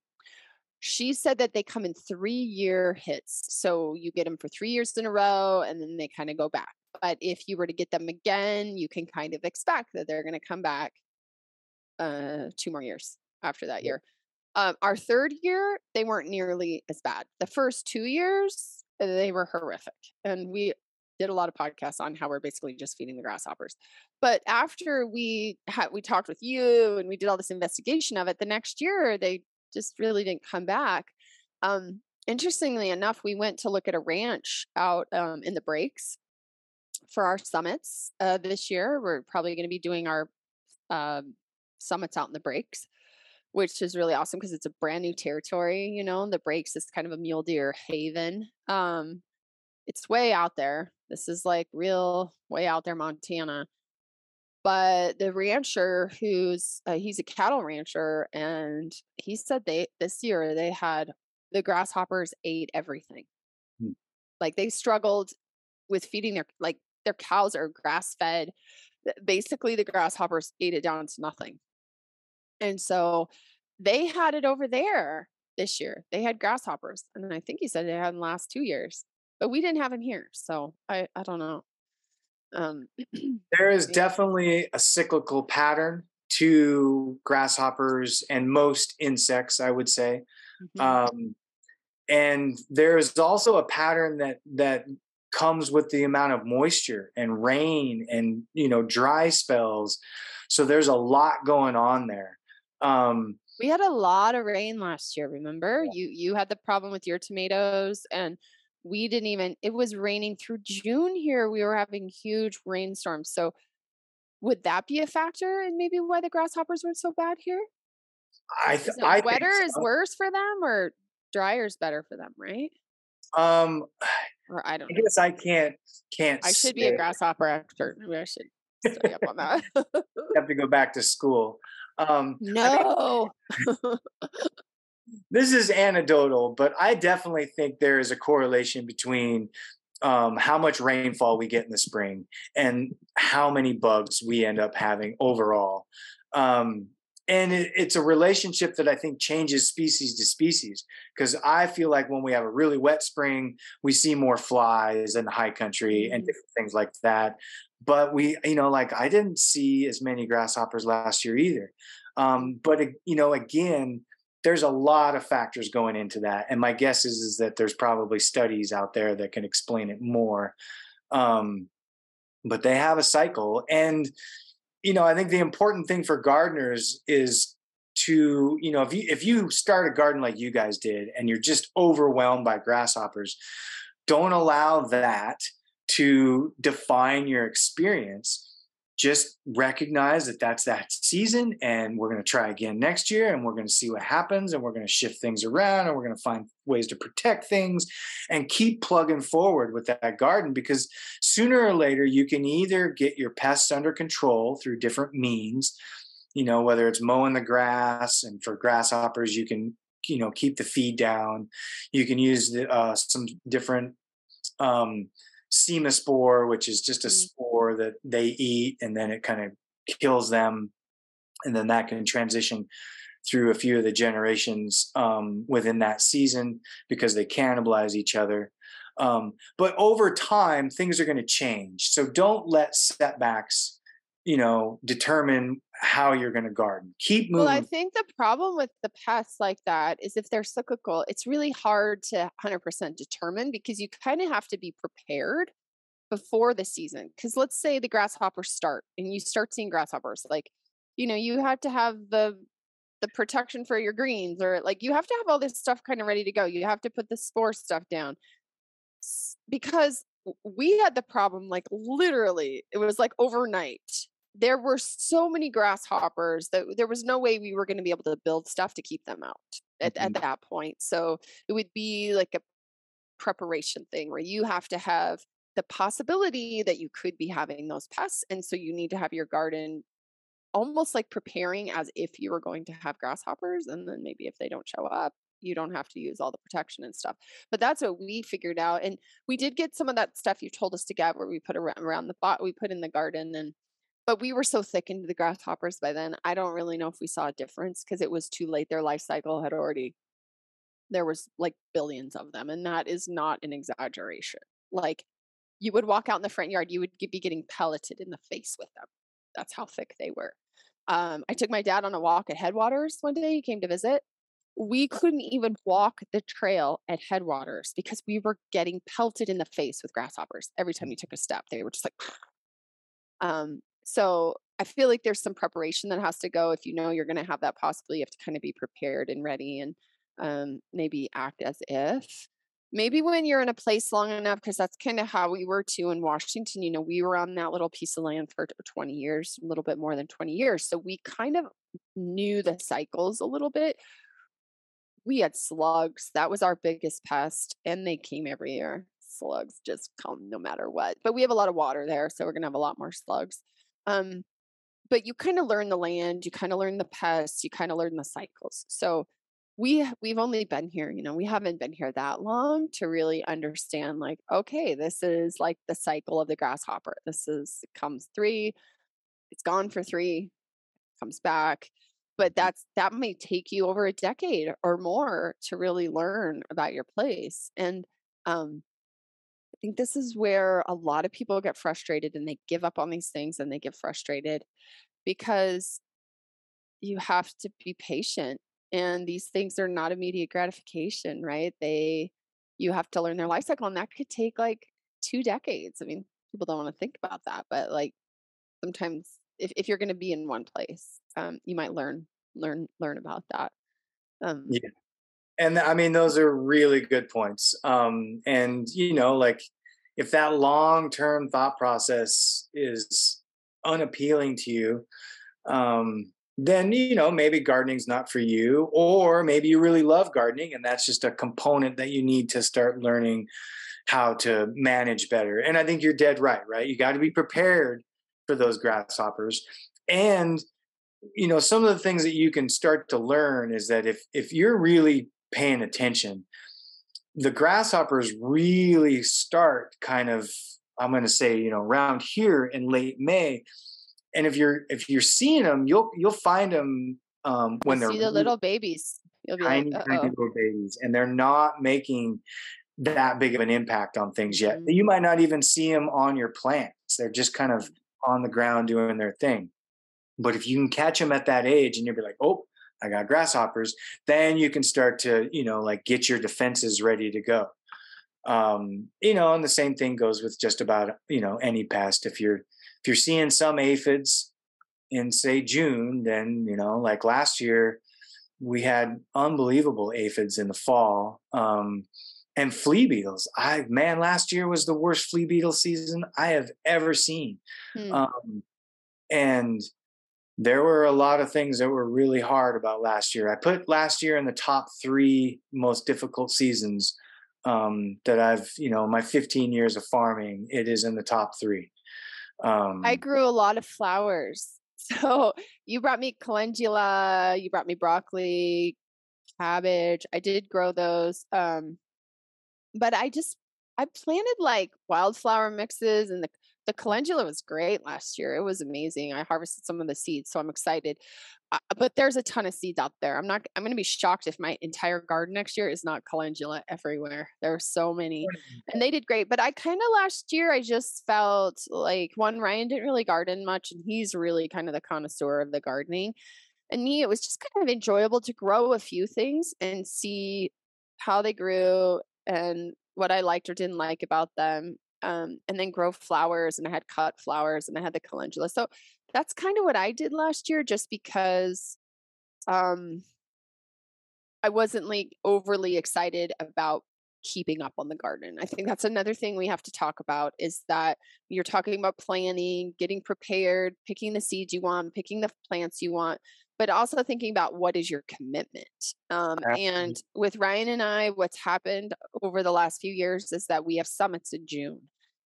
She said that they come in three year hits. So you get them for three years in a row and then they kind of go back. But if you were to get them again, you can kind of expect that they're going to come back uh, two more years after that year. Um, our third year, they weren't nearly as bad. The first two years, uh, they were horrific. And we did a lot of podcasts on how we're basically just feeding the grasshoppers. But after we had we talked with you and we did all this investigation of it, the next year they just really didn't come back. Um, interestingly enough, we went to look at a ranch out um, in the breaks for our summits uh, this year. We're probably going to be doing our um, summits out in the breaks, which is really awesome because it's a brand new territory. You know, the breaks is kind of a mule deer haven. Um, it's way out there. This is like real way out there, Montana. But the rancher, who's uh, he's a cattle rancher, and he said they this year they had the grasshoppers ate everything. Hmm. Like they struggled with feeding their like their cows are grass fed. Basically, the grasshoppers ate it down to nothing. And so they had it over there this year. They had grasshoppers. And I think he said they had in the last two years. But we didn't have them here. So I, I don't know. Um, there is definitely a cyclical pattern to grasshoppers and most insects, I would say. Mm-hmm. Um, and there is also a pattern that that comes with the amount of moisture and rain and you know dry spells. So there's a lot going on there. Um, we had a lot of rain last year. Remember, yeah. you you had the problem with your tomatoes, and we didn't even. It was raining through June here. We were having huge rainstorms. So would that be a factor in maybe why the grasshoppers were so bad here? I th- I wetter so. is worse for them, or drier is better for them, right? Um, or I don't. I guess I can't can't. I should be a grasshopper expert. Maybe I should study up on that. have to go back to school. Um, no. this is anecdotal, but I definitely think there is a correlation between um, how much rainfall we get in the spring and how many bugs we end up having overall. Um, and it, it's a relationship that I think changes species to species because I feel like when we have a really wet spring, we see more flies in the high country and mm-hmm. different things like that. But we, you know, like I didn't see as many grasshoppers last year either. Um, but you know, again, there's a lot of factors going into that and my guess is is that there's probably studies out there that can explain it more um, but they have a cycle and you know i think the important thing for gardeners is to you know if you if you start a garden like you guys did and you're just overwhelmed by grasshoppers don't allow that to define your experience just recognize that that's that season and we're going to try again next year and we're going to see what happens and we're going to shift things around and we're going to find ways to protect things and keep plugging forward with that garden because sooner or later you can either get your pests under control through different means you know whether it's mowing the grass and for grasshoppers you can you know keep the feed down. You can use the, uh, some different um, spore, which is just a mm. spore that they eat and then it kind of kills them. And then that can transition through a few of the generations um, within that season because they cannibalize each other. Um, but over time, things are going to change. So don't let setbacks, you know, determine how you're going to garden. Keep moving. Well, I think the problem with the pests like that is if they're cyclical, it's really hard to 100% determine because you kind of have to be prepared before the season. Because let's say the grasshoppers start and you start seeing grasshoppers, like, you know, you have to have the the protection for your greens or like you have to have all this stuff kind of ready to go. You have to put the spore stuff down because we had the problem like literally it was like overnight there were so many grasshoppers that there was no way we were going to be able to build stuff to keep them out at, mm-hmm. at that point. So it would be like a preparation thing where you have to have the possibility that you could be having those pests. And so you need to have your garden almost like preparing as if you were going to have grasshoppers. And then maybe if they don't show up, you don't have to use all the protection and stuff. But that's what we figured out. And we did get some of that stuff you told us to get where we put around, around the pot, we put in the garden and but we were so thick into the grasshoppers by then. I don't really know if we saw a difference because it was too late. Their life cycle had already there was like billions of them, and that is not an exaggeration. Like you would walk out in the front yard, you would be getting pelleted in the face with them. That's how thick they were. Um, I took my dad on a walk at Headwaters one day. He came to visit. We couldn't even walk the trail at Headwaters because we were getting pelted in the face with grasshoppers every time you took a step. They were just like, um, so I feel like there's some preparation that has to go. If you know you're going to have that possibly, you have to kind of be prepared and ready and um, maybe act as if. Maybe when you're in a place long enough, because that's kind of how we were too in Washington. You know, we were on that little piece of land for 20 years, a little bit more than 20 years. So we kind of knew the cycles a little bit. We had slugs. That was our biggest pest, and they came every year. Slugs just come no matter what. But we have a lot of water there, so we're going to have a lot more slugs. Um, but you kind of learn the land, you kind of learn the pests, you kind of learn the cycles. So we we've only been here, you know, we haven't been here that long to really understand like, okay, this is like the cycle of the grasshopper. This is it comes three, it's gone for three, comes back. but that's that may take you over a decade or more to really learn about your place and um think this is where a lot of people get frustrated and they give up on these things and they get frustrated because you have to be patient and these things are not immediate gratification right? They you have to learn their life cycle and that could take like two decades. I mean people don't want to think about that but like sometimes if, if you're going to be in one place um, you might learn learn learn about that. Um, yeah and i mean those are really good points. Um, and you know like if that long term thought process is unappealing to you um, then you know maybe gardening's not for you or maybe you really love gardening and that's just a component that you need to start learning how to manage better. And i think you're dead right right? You got to be prepared for those grasshoppers. And you know some of the things that you can start to learn is that if if you're really paying attention the grasshoppers really start kind of i'm going to say you know around here in late may and if you're if you're seeing them, you'll you'll find them um, when you they're the little babies. You'll be tiny, like, tiny little babies, and they're not making that big of an impact on things yet. Mm-hmm. You might not even see them on your plants; they're just kind of on the ground doing their thing. But if you can catch them at that age, and you'll be like, "Oh, I got grasshoppers," then you can start to you know like get your defenses ready to go. Um, you know, and the same thing goes with just about you know any pest. If you're if you're seeing some aphids in say June, then you know, like last year, we had unbelievable aphids in the fall. Um, and flea beetles. I man, last year was the worst flea beetle season I have ever seen. Hmm. Um, and there were a lot of things that were really hard about last year. I put last year in the top three most difficult seasons um, that I've, you know, my 15 years of farming. It is in the top three. Um, I grew a lot of flowers. So you brought me calendula, you brought me broccoli, cabbage. I did grow those. Um, but I just I planted like wildflower mixes and the the calendula was great last year. It was amazing. I harvested some of the seeds, so I'm excited. Uh, but there's a ton of seeds out there. I'm not. I'm going to be shocked if my entire garden next year is not calendula everywhere. There are so many, and they did great. But I kind of last year I just felt like one Ryan didn't really garden much, and he's really kind of the connoisseur of the gardening. And me, it was just kind of enjoyable to grow a few things and see how they grew and what I liked or didn't like about them um, and then grow flowers and I had cut flowers and I had the calendula. So that's kind of what I did last year just because um I wasn't like overly excited about keeping up on the garden. I think that's another thing we have to talk about is that you're talking about planning, getting prepared, picking the seeds you want, picking the plants you want, but also thinking about what is your commitment. Um, and with Ryan and I, what's happened over the last few years is that we have summits in June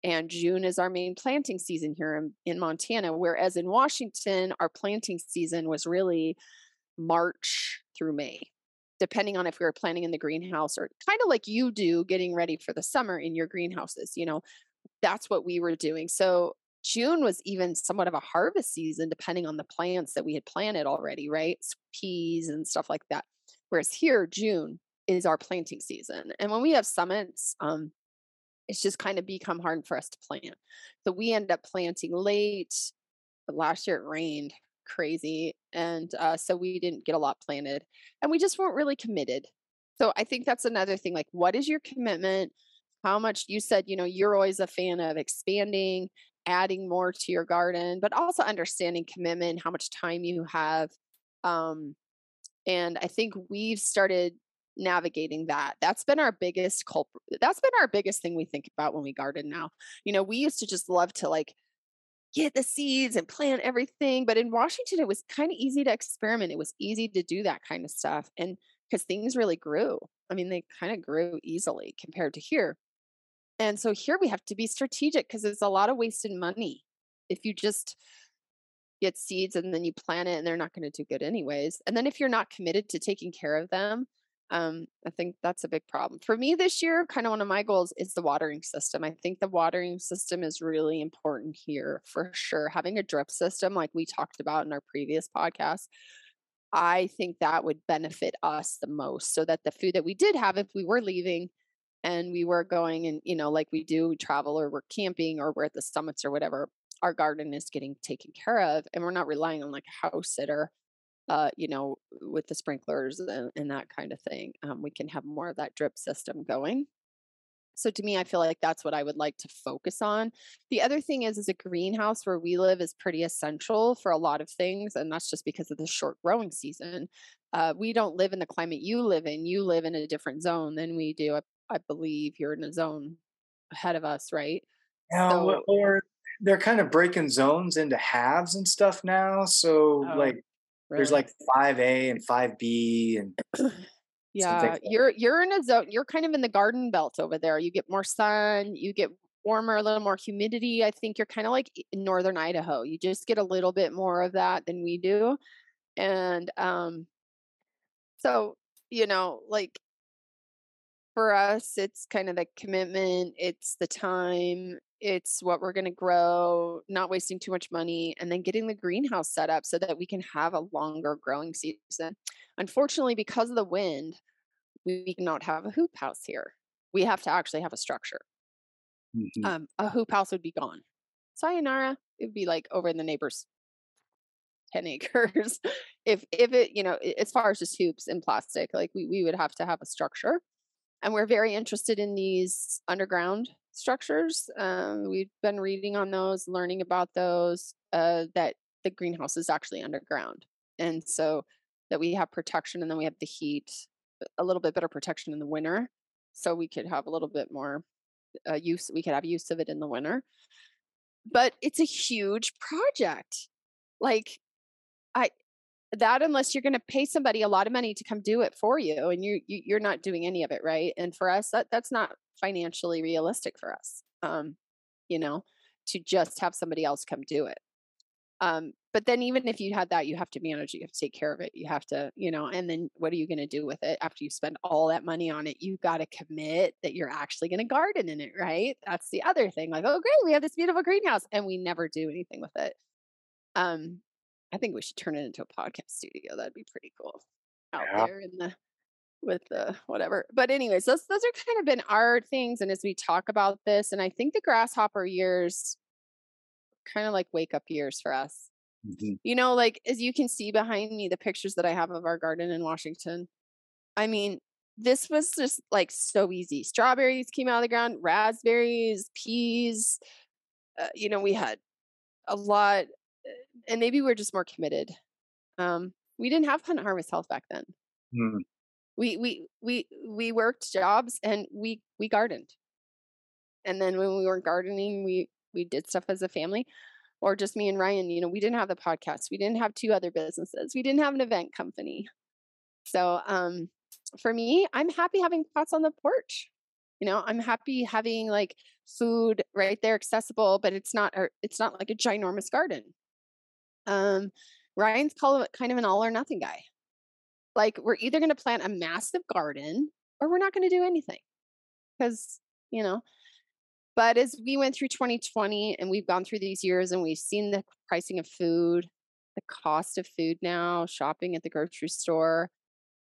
and June is our main planting season here in, in, Montana. Whereas in Washington, our planting season was really March through May, depending on if we were planting in the greenhouse or kind of like you do, getting ready for the summer in your greenhouses. You know, that's what we were doing. So June was even somewhat of a harvest season, depending on the plants that we had planted already, right? Peas and stuff like that. Whereas here, June is our planting season. And when we have summits, um, it's just kind of become hard for us to plant. So we end up planting late. Last year it rained crazy. And uh, so we didn't get a lot planted and we just weren't really committed. So I think that's another thing. Like, what is your commitment? How much you said, you know, you're always a fan of expanding, adding more to your garden, but also understanding commitment, how much time you have. Um, and I think we've started navigating that. That's been our biggest culprit. That's been our biggest thing we think about when we garden now. You know, we used to just love to like get the seeds and plant everything. But in Washington, it was kind of easy to experiment. It was easy to do that kind of stuff. And because things really grew. I mean, they kind of grew easily compared to here. And so here we have to be strategic because it's a lot of wasted money. If you just get seeds and then you plant it and they're not going to do good anyways. And then if you're not committed to taking care of them, um, I think that's a big problem. For me this year, kind of one of my goals is the watering system. I think the watering system is really important here for sure. Having a drip system, like we talked about in our previous podcast, I think that would benefit us the most so that the food that we did have, if we were leaving and we were going and, you know, like we do, we travel or we're camping or we're at the summits or whatever, our garden is getting taken care of and we're not relying on like a house sitter, uh, you know, with the sprinklers and, and that kind of thing. Um, we can have more of that drip system going. So to me, I feel like that's what I would like to focus on. The other thing is, is a greenhouse where we live is pretty essential for a lot of things, and that's just because of the short growing season. Uh, we don't live in the climate you live in. You live in a different zone than we do. I, I believe you're in a zone ahead of us, right? Yeah, so, or they're kind of breaking zones into halves and stuff now. So oh, like, really? there's like five A and five B and. Yeah, you're you're in a zone. You're kind of in the garden belt over there. You get more sun. You get warmer, a little more humidity. I think you're kind of like in northern Idaho. You just get a little bit more of that than we do, and um, so you know, like for us, it's kind of the commitment. It's the time. It's what we're going to grow, not wasting too much money, and then getting the greenhouse set up so that we can have a longer growing season. Unfortunately, because of the wind, we cannot have a hoop house here. We have to actually have a structure. Mm-hmm. Um, a hoop house would be gone. Sayonara. It would be like over in the neighbor's 10 acres. if if it, you know, as far as just hoops and plastic, like we, we would have to have a structure. And we're very interested in these underground structures. Um, we've been reading on those, learning about those, uh, that the greenhouse is actually underground. And so that we have protection and then we have the heat, a little bit better protection in the winter. So we could have a little bit more uh, use, we could have use of it in the winter. But it's a huge project. Like, that unless you're going to pay somebody a lot of money to come do it for you and you, you you're not doing any of it right? And for us that that's not financially realistic for us um you know to just have somebody else come do it. Um but then even if you had that you have to manage it you have to take care of it you have to you know and then what are you going to do with it after you spend all that money on it? You got to commit that you're actually going to garden in it right? That's the other thing like oh great we have this beautiful greenhouse and we never do anything with it. Um i think we should turn it into a podcast studio that'd be pretty cool out yeah. there in the with the whatever but anyways those those are kind of been our things and as we talk about this and i think the grasshopper years kind of like wake up years for us. Mm-hmm. You know, like as you can see behind me, the pictures that I have of our garden in Washington. I mean, this was just like so easy. Strawberries came out of the ground, raspberries, peas. Uh, you know, we had a lot, and maybe we're just more committed. Um, we didn't have hunt harvest health back then. Mm. We we we we worked jobs and we we gardened. And then when we weren't gardening, we we did stuff as a family or just me and Ryan, you know, we didn't have the podcast. We didn't have two other businesses. We didn't have an event company. So um for me, I'm happy having pots on the porch. You know, I'm happy having like food right there accessible, but it's not a, it's not like a ginormous garden. Um Ryan's kind of an all or nothing guy. Like we're either going to plant a massive garden or we're not going to do anything. Cuz, you know, but as we went through 2020 and we've gone through these years and we've seen the pricing of food, the cost of food now, shopping at the grocery store,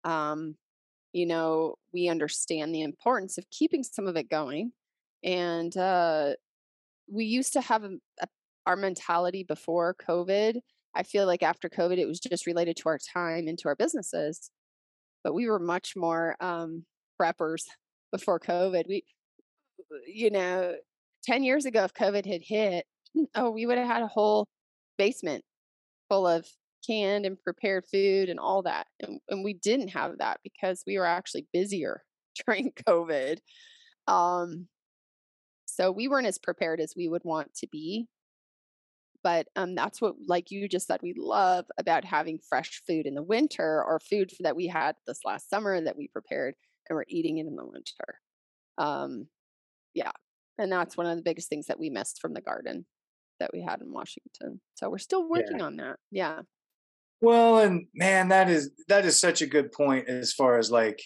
um, you know, we understand the importance of keeping some of it going. And uh, we used to have a, a, our mentality before COVID. I feel like after COVID, it was just related to our time and to our businesses. But we were much more um, preppers before COVID. We you know, 10 years ago, if COVID had hit, oh, we would have had a whole basement full of canned and prepared food and all that. And, and we didn't have that because we were actually busier during COVID. Um, so we weren't as prepared as we would want to be. But um, that's what, like you just said, we love about having fresh food in the winter or food that we had this last summer that we prepared and we're eating it in the winter. Um, yeah. And that's one of the biggest things that we missed from the garden that we had in Washington. So we're still working yeah. on that. Yeah. Well, and man, that is that is such a good point as far as like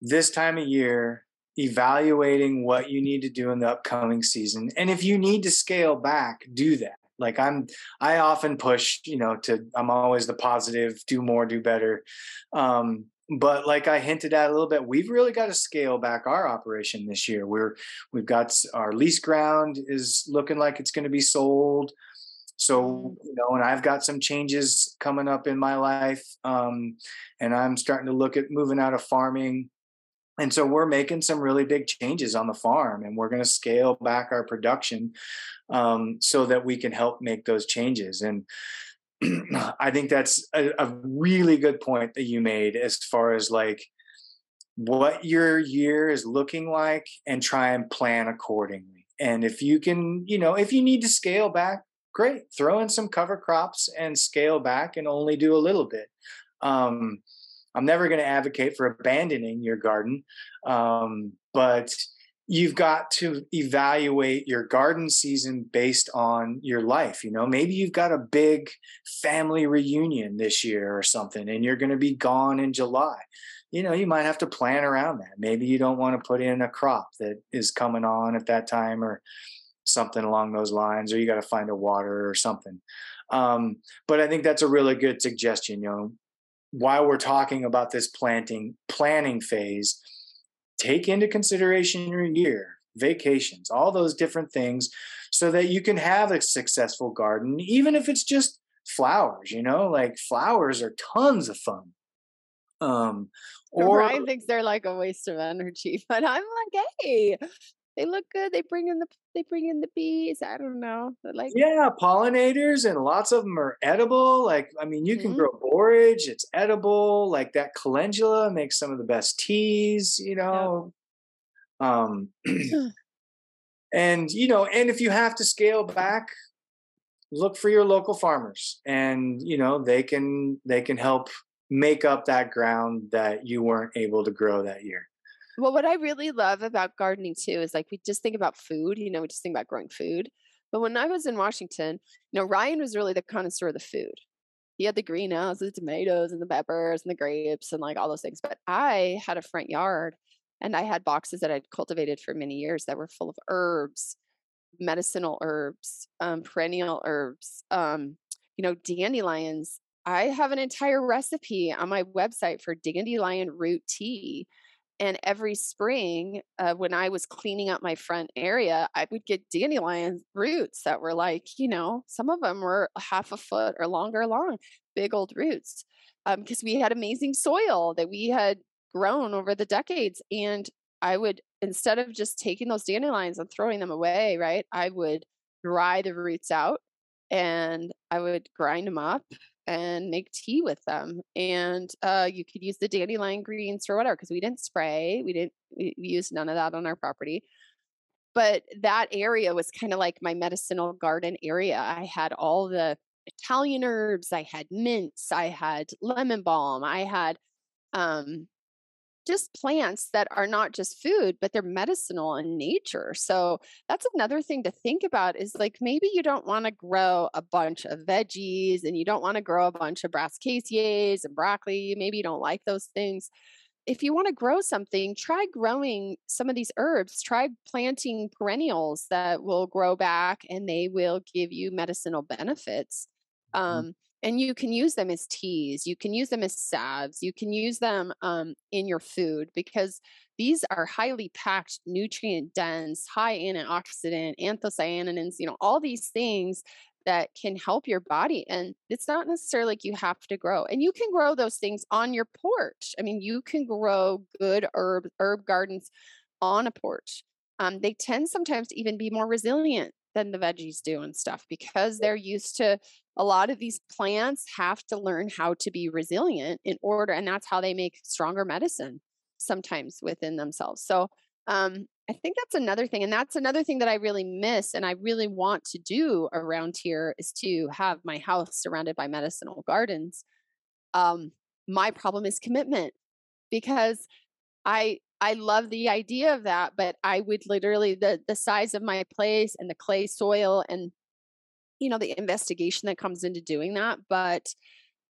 this time of year evaluating what you need to do in the upcoming season. And if you need to scale back, do that. Like I'm, I often push, you know, to I'm always the positive, do more, do better. Um, but like I hinted at a little bit, we've really got to scale back our operation this year. We're we've got our lease ground is looking like it's going to be sold. So you know, and I've got some changes coming up in my life, um, and I'm starting to look at moving out of farming and so we're making some really big changes on the farm and we're going to scale back our production um, so that we can help make those changes. And i think that's a, a, really good point that you made as far as like what your year is looking like and try and plan accordingly. And if you can you know if you need to scale back great throw in some cover crops and scale back and only do a little bit. Um, I'm never going to advocate for abandoning your garden, um, but you've got to evaluate your garden season based on your life. You know, maybe you've got a big family reunion this year or something, and you're going to be gone in July. You know, you might have to plan around that. Maybe you don't want to put in a crop that is coming on at that time or something along those lines, or you got to find a water or something. Um, but I think that's a really good suggestion. You know, while we're talking about this planting planning phase, take into consideration your year, vacations, all those different things, so that you can have a successful garden, even if it's just flowers. You know, like flowers are tons of fun. Um, or Ryan thinks they're like a waste of energy, but I'm like, hey, they look good. They bring in the they bring in the bees. I don't know. like yeah, pollinators and lots of them are edible. Like I mean, you mm-hmm. can grow borage. It's edible. Like that calendula makes some of the best teas. You know. Yeah. Um. and you know, and if you have to scale back, look for your local farmers, and you know they can they can help make up that ground that you weren't able to grow that year. Well, what I really love about gardening too is like we just think about food, you know, we just think about growing food. But when I was in Washington, you know, Ryan was really the connoisseur of the food. He had the greenhouse, the tomatoes and the peppers and the grapes and like all those things. But I had a front yard and I had boxes that I'd cultivated for many years that were full of herbs, medicinal herbs, um, perennial herbs, um, you know, dandelions. I have an entire recipe on my website for dandelion root tea and every spring, uh, when I was cleaning up my front area, I would get dandelion roots that were like, you know, some of them were half a foot or longer long, big old roots, because um, we had amazing soil that we had grown over the decades. And I would, instead of just taking those dandelions and throwing them away, right, I would dry the roots out and I would grind them up and make tea with them. And uh, you could use the dandelion greens or whatever because we didn't spray. We didn't we, none of that on our property. But that area was kind of like my medicinal garden area. I had all the Italian herbs. I had mints. I had lemon balm. I had um, just plants that are not just food, but they're medicinal in nature. So that's another thing to think about is like maybe you don't want to grow a bunch of veggies and you don't want to grow a bunch of brassicas and broccoli. Maybe you don't like those things. If you want to grow something, try growing some of these herbs. Try planting perennials that will grow back and they will give you medicinal benefits. Mm-hmm. Um, and you can use them as teas you can use them as salves you can use them um, in your food because these are highly packed nutrient dense high antioxidant anthocyanins you know all these things that can help your body and it's not necessarily like you have to grow and you can grow those things on your porch. I mean you can grow good herb herb gardens on a porch. Um, they tend sometimes to even be more resilient than the veggies do and stuff because they're used to a lot of these plants have to learn how to be resilient in order and that's how they make stronger medicine sometimes within themselves. So um, i think that's another thing and that's another thing that i really miss and i really want to do around here is to have my house surrounded by medicinal gardens. Um, my problem is commitment because i i love the idea of that but i would literally the the size of my place and the clay soil and you know the investigation that comes into doing that but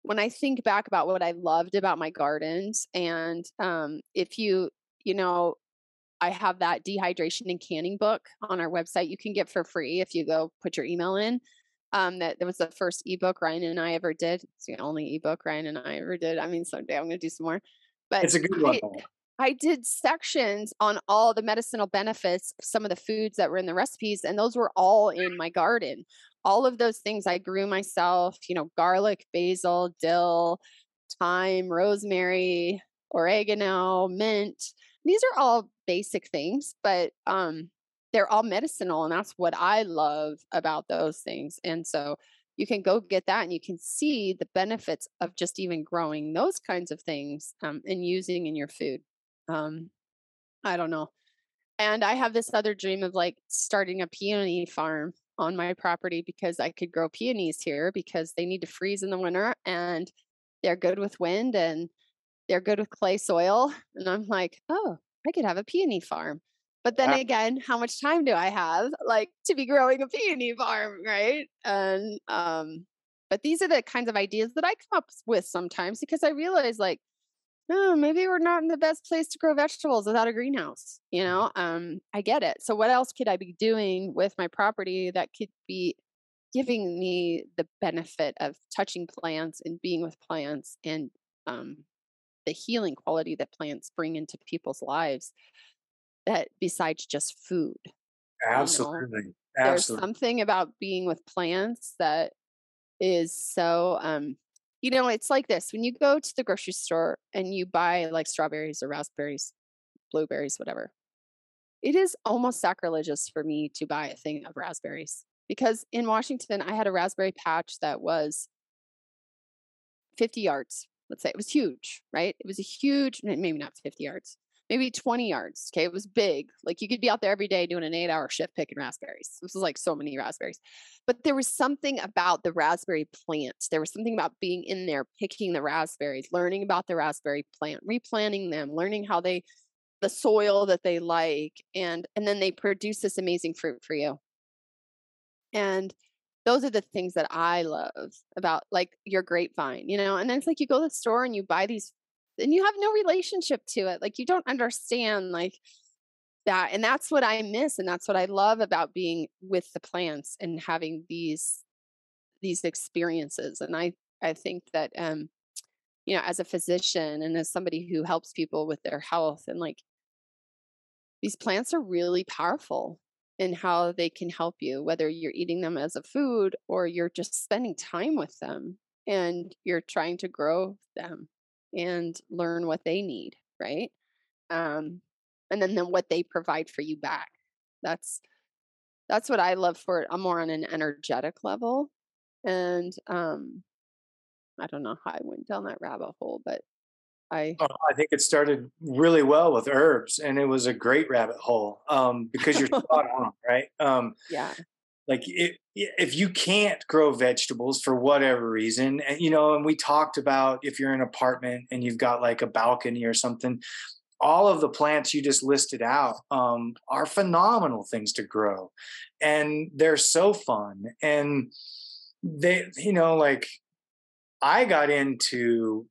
when i think back about what i loved about my gardens and um, if you you know i have that dehydration and canning book on our website you can get for free if you go put your email in Um, that, that was the first ebook Ryan and I ever did. It's the only ebook Ryan and I ever did. I mean, someday I'm going to do some more. But it's a good one. I, I did sections on all the medicinal benefits of some of the foods that were in the recipes, and those were all in my garden. All of those things I grew myself, you know, garlic, basil, dill, thyme, rosemary, oregano, mint. These are all basic things, but um, they're all medicinal. And that's what I love about those things. And so you can go get that and you can see the benefits of just even growing those kinds of things um, and using in your food. Um, I don't know. And I have this other dream of like starting a peony farm on my property because I could grow peonies here because they need to freeze in the winter and they're good with wind and they're good with clay soil. And I'm like, oh, I could have a peony farm. But then again, how much time do I have like to be growing a peony farm, right? And um but these are the kinds of ideas that I come up with sometimes because I realize like oh, maybe we're not in the best place to grow vegetables without a greenhouse, you mm. know? Um I get it. So what else could I be doing with my property that could be giving me the benefit of touching plants and being with plants and um the healing quality that plants bring into people's lives that besides just food. Absolutely. You know? There's something about being with plants that is so um you know, it's like this. When you go to the grocery store and you buy like strawberries or raspberries, blueberries, whatever, it is almost sacrilegious for me to buy a thing of raspberries because in Washington, I had a raspberry patch that was 50 yards. Let's say it was huge, right? It was a huge, maybe not 50 yards, maybe 20 yards. Okay. It was big. Like you could be out there every day doing an eight hour shift picking raspberries. This was like so many raspberries. But there was something about the raspberry plant. There was something about being in there, picking the raspberries, learning about the raspberry plant, replanting them, learning how they, the soil that they like. And, and then they produce this amazing fruit for you. And those are the things that I love about like your grapevine, you know. And then it's like you go to the store and you buy these and you have no relationship to it like you don't understand like that and that's what i miss and that's what i love about being with the plants and having these these experiences and i i think that um you know as a physician and as somebody who helps people with their health and like these plants are really powerful in how they can help you whether you're eating them as a food or you're just spending time with them and you're trying to grow them and learn what they need, right? Um, and then then what they provide for you back. That's that's what I love for it. I'm more on an energetic level, and um, I don't know how I went down that rabbit hole, but I oh, I think it started really well with herbs, and it was a great rabbit hole um, because you're spot on, right? Um, yeah, like it, if you can't grow vegetables for whatever reason and you know and we talked about if you're in an apartment and you've got like a balcony or something all of the plants you just listed out um, are phenomenal things to grow and they're so fun and they you know like i got into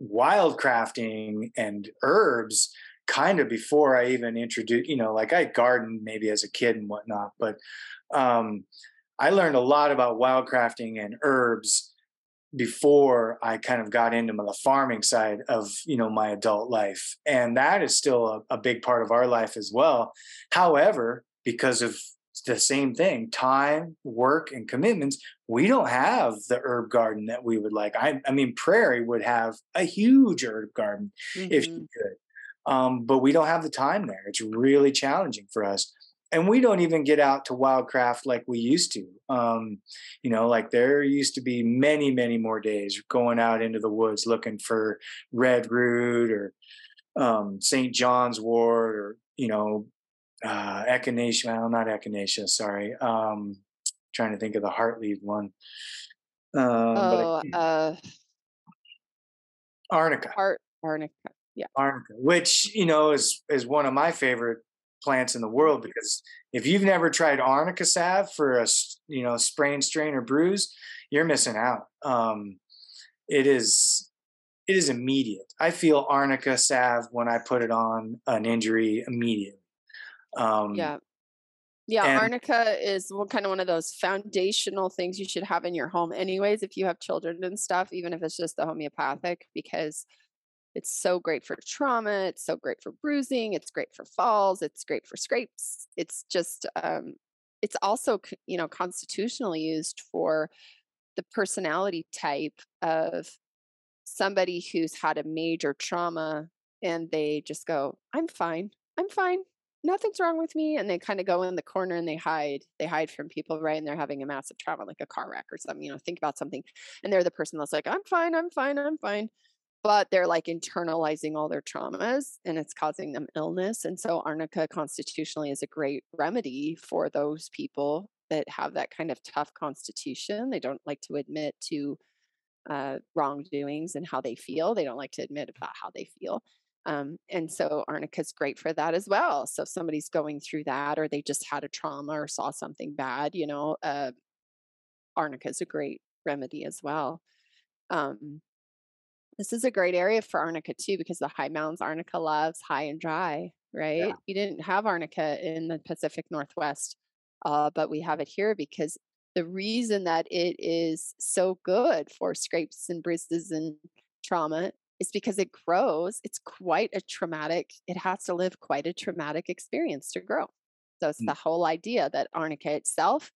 wildcrafting and herbs kind of before I even introduced, you know, like I gardened maybe as a kid and whatnot, but um, I learned a lot about wildcrafting and herbs before I kind of got into the farming side of you know my adult life, and that is still a, a big part of our life as well. However, because of the same thing time work and commitments we don't have the herb garden that we would like i, I mean prairie would have a huge herb garden mm-hmm. if she could um, but we don't have the time there. It's really challenging for us. And we don't even get out to wildcraft like we used to. Um, you know, like there used to be many, many more days going out into the woods looking for red root or um, St. John's wort or, you know, uh, echinacea. Well, not echinacea, sorry. Um, trying to think of the heartleaf one. Um, oh, uh, arnica. Art, arnica yeah. Arnica which you know is is one of my favorite plants in the world because if you've never tried arnica salve for a you know sprain strain or bruise you're missing out. Um it is it is immediate. I feel arnica salve when i put it on an injury immediately. Um yeah. Yeah, and, arnica is kind of one of those foundational things you should have in your home, anyways, if you have children and stuff, even if it's just the homeopathic, because it's so great for trauma. It's so great for bruising. It's great for falls. It's great for scrapes. It's just, um, it's also, you know, constitutionally used for the personality type of somebody who's had a major trauma and they just go, I'm fine. I'm fine. Nothing's wrong with me. And they kind of go in the corner and they hide. They hide from people, right? And they're having a massive trauma, like a car wreck or something. You know, think about something. And they're the person that's like, I'm fine. I'm fine. I'm fine. But they're like internalizing all their traumas and it's causing them illness. And so arnica constitutionally is a great remedy for those people that have that kind of tough constitution. They don't like to admit to uh, wrongdoings and how they feel. They don't like to admit about how they feel. Um, and so arnica is great for that as well. So if somebody's going through that or they just had a trauma or saw something bad, you know, uh, arnica is a great remedy as well. Um, this is a great area for arnica too because the high mountains arnica loves high and dry, right? Yeah. You didn't have arnica in the Pacific Northwest, uh, but we have it here because the reason that it is so good for scrapes and bruises and trauma is because it grows. It's quite a traumatic, it has to live quite a traumatic experience to grow. So it's mm. the whole idea that arnica itself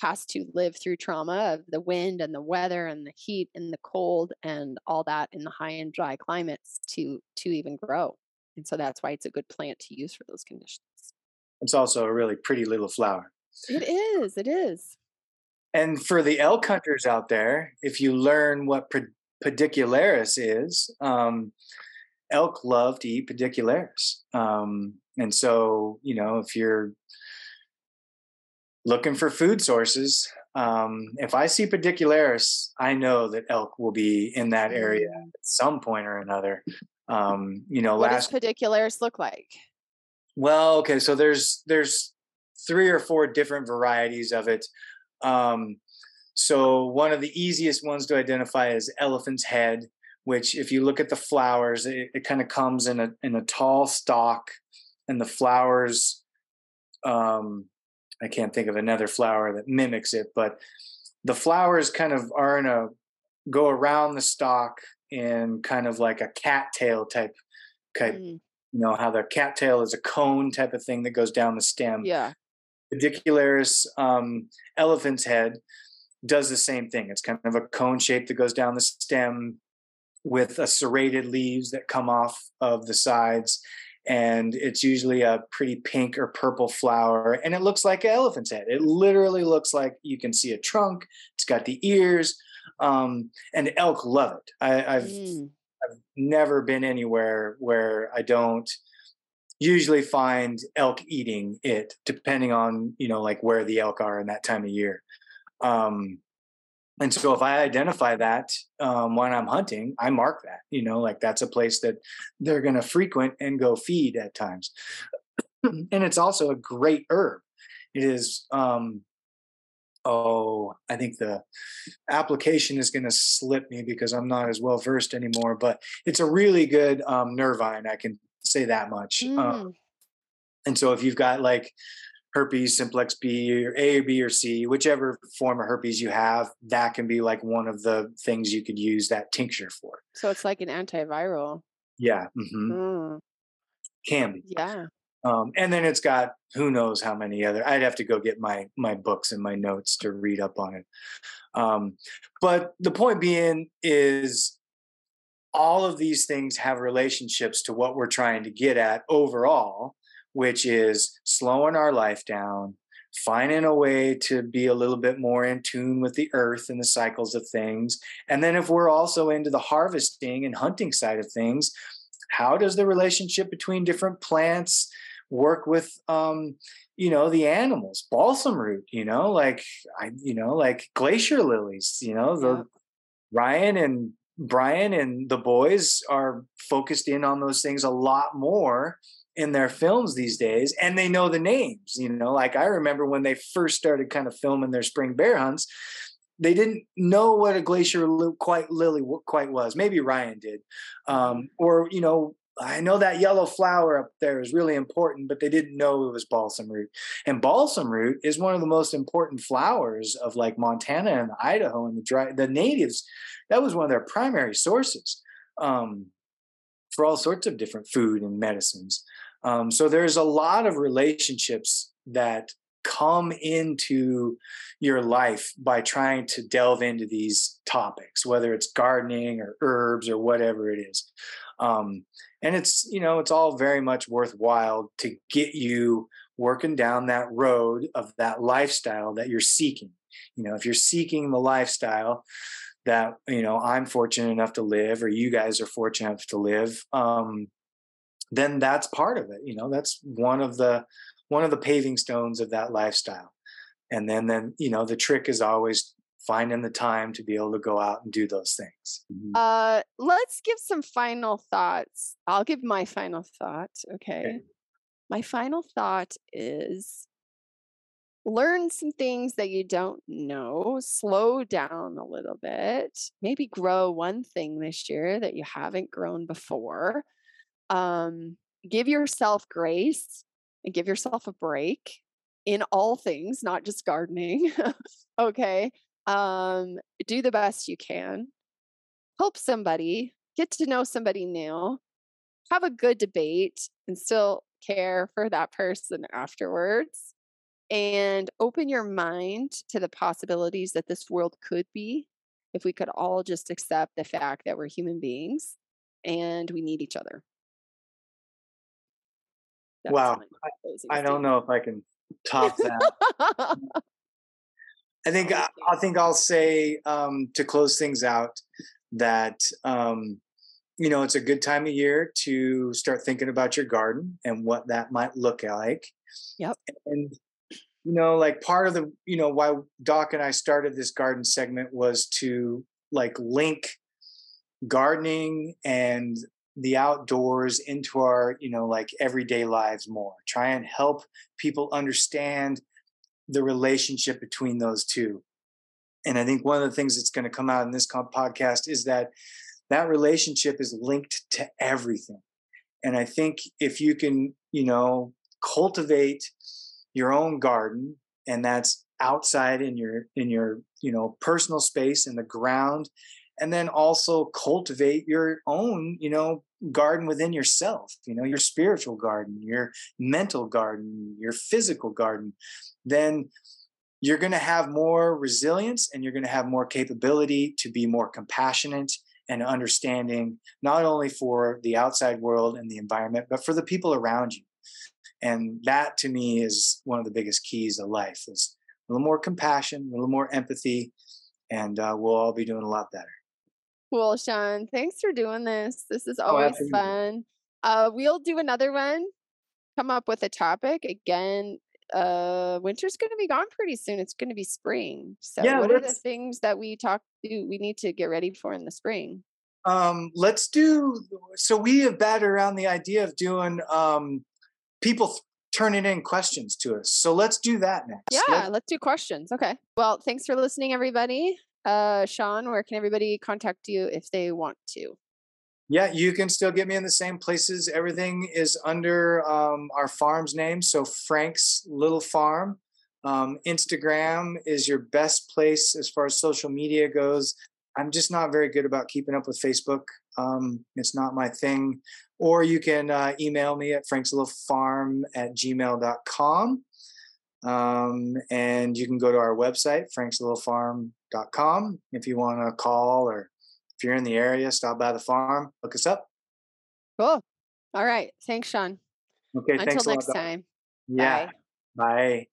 has to live through trauma of the wind and the weather and the heat and the cold and all that in the high and dry climates to to even grow. And so that's why it's a good plant to use for those conditions. It's also a really pretty little flower. It is. It is. And for the elk hunters out there, if you learn what pedicularis is, um, elk love to eat pedicularis. Um, and so, you know, if you're looking for food sources, um, if I see pedicularis, I know that elk will be in that area mm. at some point or another. Um, you know, what last does pedicularis look like? Well, okay, so there's there's three or four different varieties of it. Um, so one of the easiest ones to identify is elephant's head, which if you look at the flowers, it, it kind of comes in a in a tall stalk, and the flowers, um, I can't think of another flower that mimics it, but the flowers kind of are in a go around the stalk in kind of like a cattail type type mm. you know how the cattail is a cone type of thing that goes down the stem yeah pedicularis um, elephant's head does the same thing. It's kind of a cone shape that goes down the stem with a serrated leaves that come off of the sides. And it's usually a pretty pink or purple flower. And it looks like an elephant's head. It literally looks like you can see a trunk. It's got the ears. Um, and elk love it. I, have mm. I've never been anywhere where I don't usually find elk eating it, depending on, you know, like where the elk are in that time of year. Um, and so if I identify that um, when I'm hunting, I mark that, you know, like that's a place that they're going to frequent and go feed at times. and it's also a great herb. It is, um, oh, I think the application is going to slip me because I'm not as well versed anymore, but it's a really good um, nervine. I can say that much. Um, mm. and so if you've got like herpes simplex B or A or B or C, whichever form of herpes you have, that can be like one of the things you could use that tincture for. So it's like an antiviral. Yeah. Mm-hmm. Mm. Can be. Yeah. Um, and then it's got who knows how many other. I'd have to go get my my books and my notes to read up on it. Um, but the point being is, all of these things have relationships to what we're trying to get at overall which is slowing our life down, finding a way to be a little bit more in tune with the earth and the cycles of things. And then if we're also into the harvesting and hunting side of things, how does the relationship between different plants work with um you know the animals balsam root you know like i you know like glacier lilies you know the yeah. ryan and brian and the boys are focused in on those things a lot more in their films these days and they know the names you know like i remember when they first started kind of filming their spring bear hunts they didn't know what a glacier li- quite lily quite was maybe ryan did um, or you know I know that yellow flower up there is really important, but they didn't know it was balsam root. And balsam root is one of the most important flowers of like Montana and Idaho and the dry the natives. That was one of their primary sources um, for all sorts of different food and medicines. Um, so there's a lot of relationships that come into your life by trying to delve into these topics, whether it's gardening or herbs or whatever it is. Um, and it's you know it's all very much worthwhile to get you working down that road of that lifestyle that you're seeking you know if you're seeking the lifestyle that you know i'm fortunate enough to live or you guys are fortunate enough to live um, then that's part of it you know that's one of the one of the paving stones of that lifestyle and then then you know the trick is always finding the time to be able to go out and do those things. Mm-hmm. Uh, let's give some final thoughts. I'll give my final thought. Okay. okay. My final thought is learn some things that you don't know, slow down a little bit, maybe grow one thing this year that you haven't grown before. Um, give yourself grace and give yourself a break in all things, not just gardening. okay um, do the best you can, help somebody, get to know somebody new, have a good debate, and still care for that person afterwards. And open your mind to the possibilities that this world could be if we could all just accept the fact that we're human beings and we need each other. Wow. I, I don't know if I can top that. I think I, I, think I'll say um, to close things out that um, you know it's a good time of year to start thinking about your garden and what that might look like. Yep. And you know, like part of the you know why Doc and I started this garden segment was to like link gardening and the outdoors into our you know like everyday lives more try and help people understand the relationship between those two. And I think one of the things that's going to come out in this podcast is that that relationship is linked to everything. And I think if you can, you know, cultivate your own garden and that's outside in your in your, you know, personal space in the ground and then also cultivate your own you know garden within yourself you know your spiritual garden your mental garden your physical garden then you're going to have more resilience and you're going to have more capability to be more compassionate and understanding not only for the outside world and the environment but for the people around you. And that to me is one of the biggest keys of life is a little more compassion a little more empathy and uh, we'll all be doing a lot better Cool, Sean. Thanks for doing this. This is oh, always oh, fun. Uh, we'll do another one. Come up with a topic again. Uh, winter's going to be gone pretty soon. It's going to be spring. So, yeah, what are the things that we talk to? We need to get ready for in the spring. Um, let's do. So we have batted around the idea of doing um, people th- turning in questions to us. So let's do that next. Yeah, let's, let's do questions. Okay. Well, thanks for listening, everybody. Uh, Sean, where can everybody contact you if they want to? Yeah, you can still get me in the same places. Everything is under um, our farm's name. So Frank's Little Farm. Um, Instagram is your best place as far as social media goes. I'm just not very good about keeping up with Facebook. Um, it's not my thing. Or you can uh, email me at frankslittlefarm at gmail.com. Um, and you can go to our website, frankslittlefarm.com, if you want to call or if you're in the area, stop by the farm, look us up. Cool. All right. Thanks, Sean. Okay. Until next time. Yeah. Bye. Bye.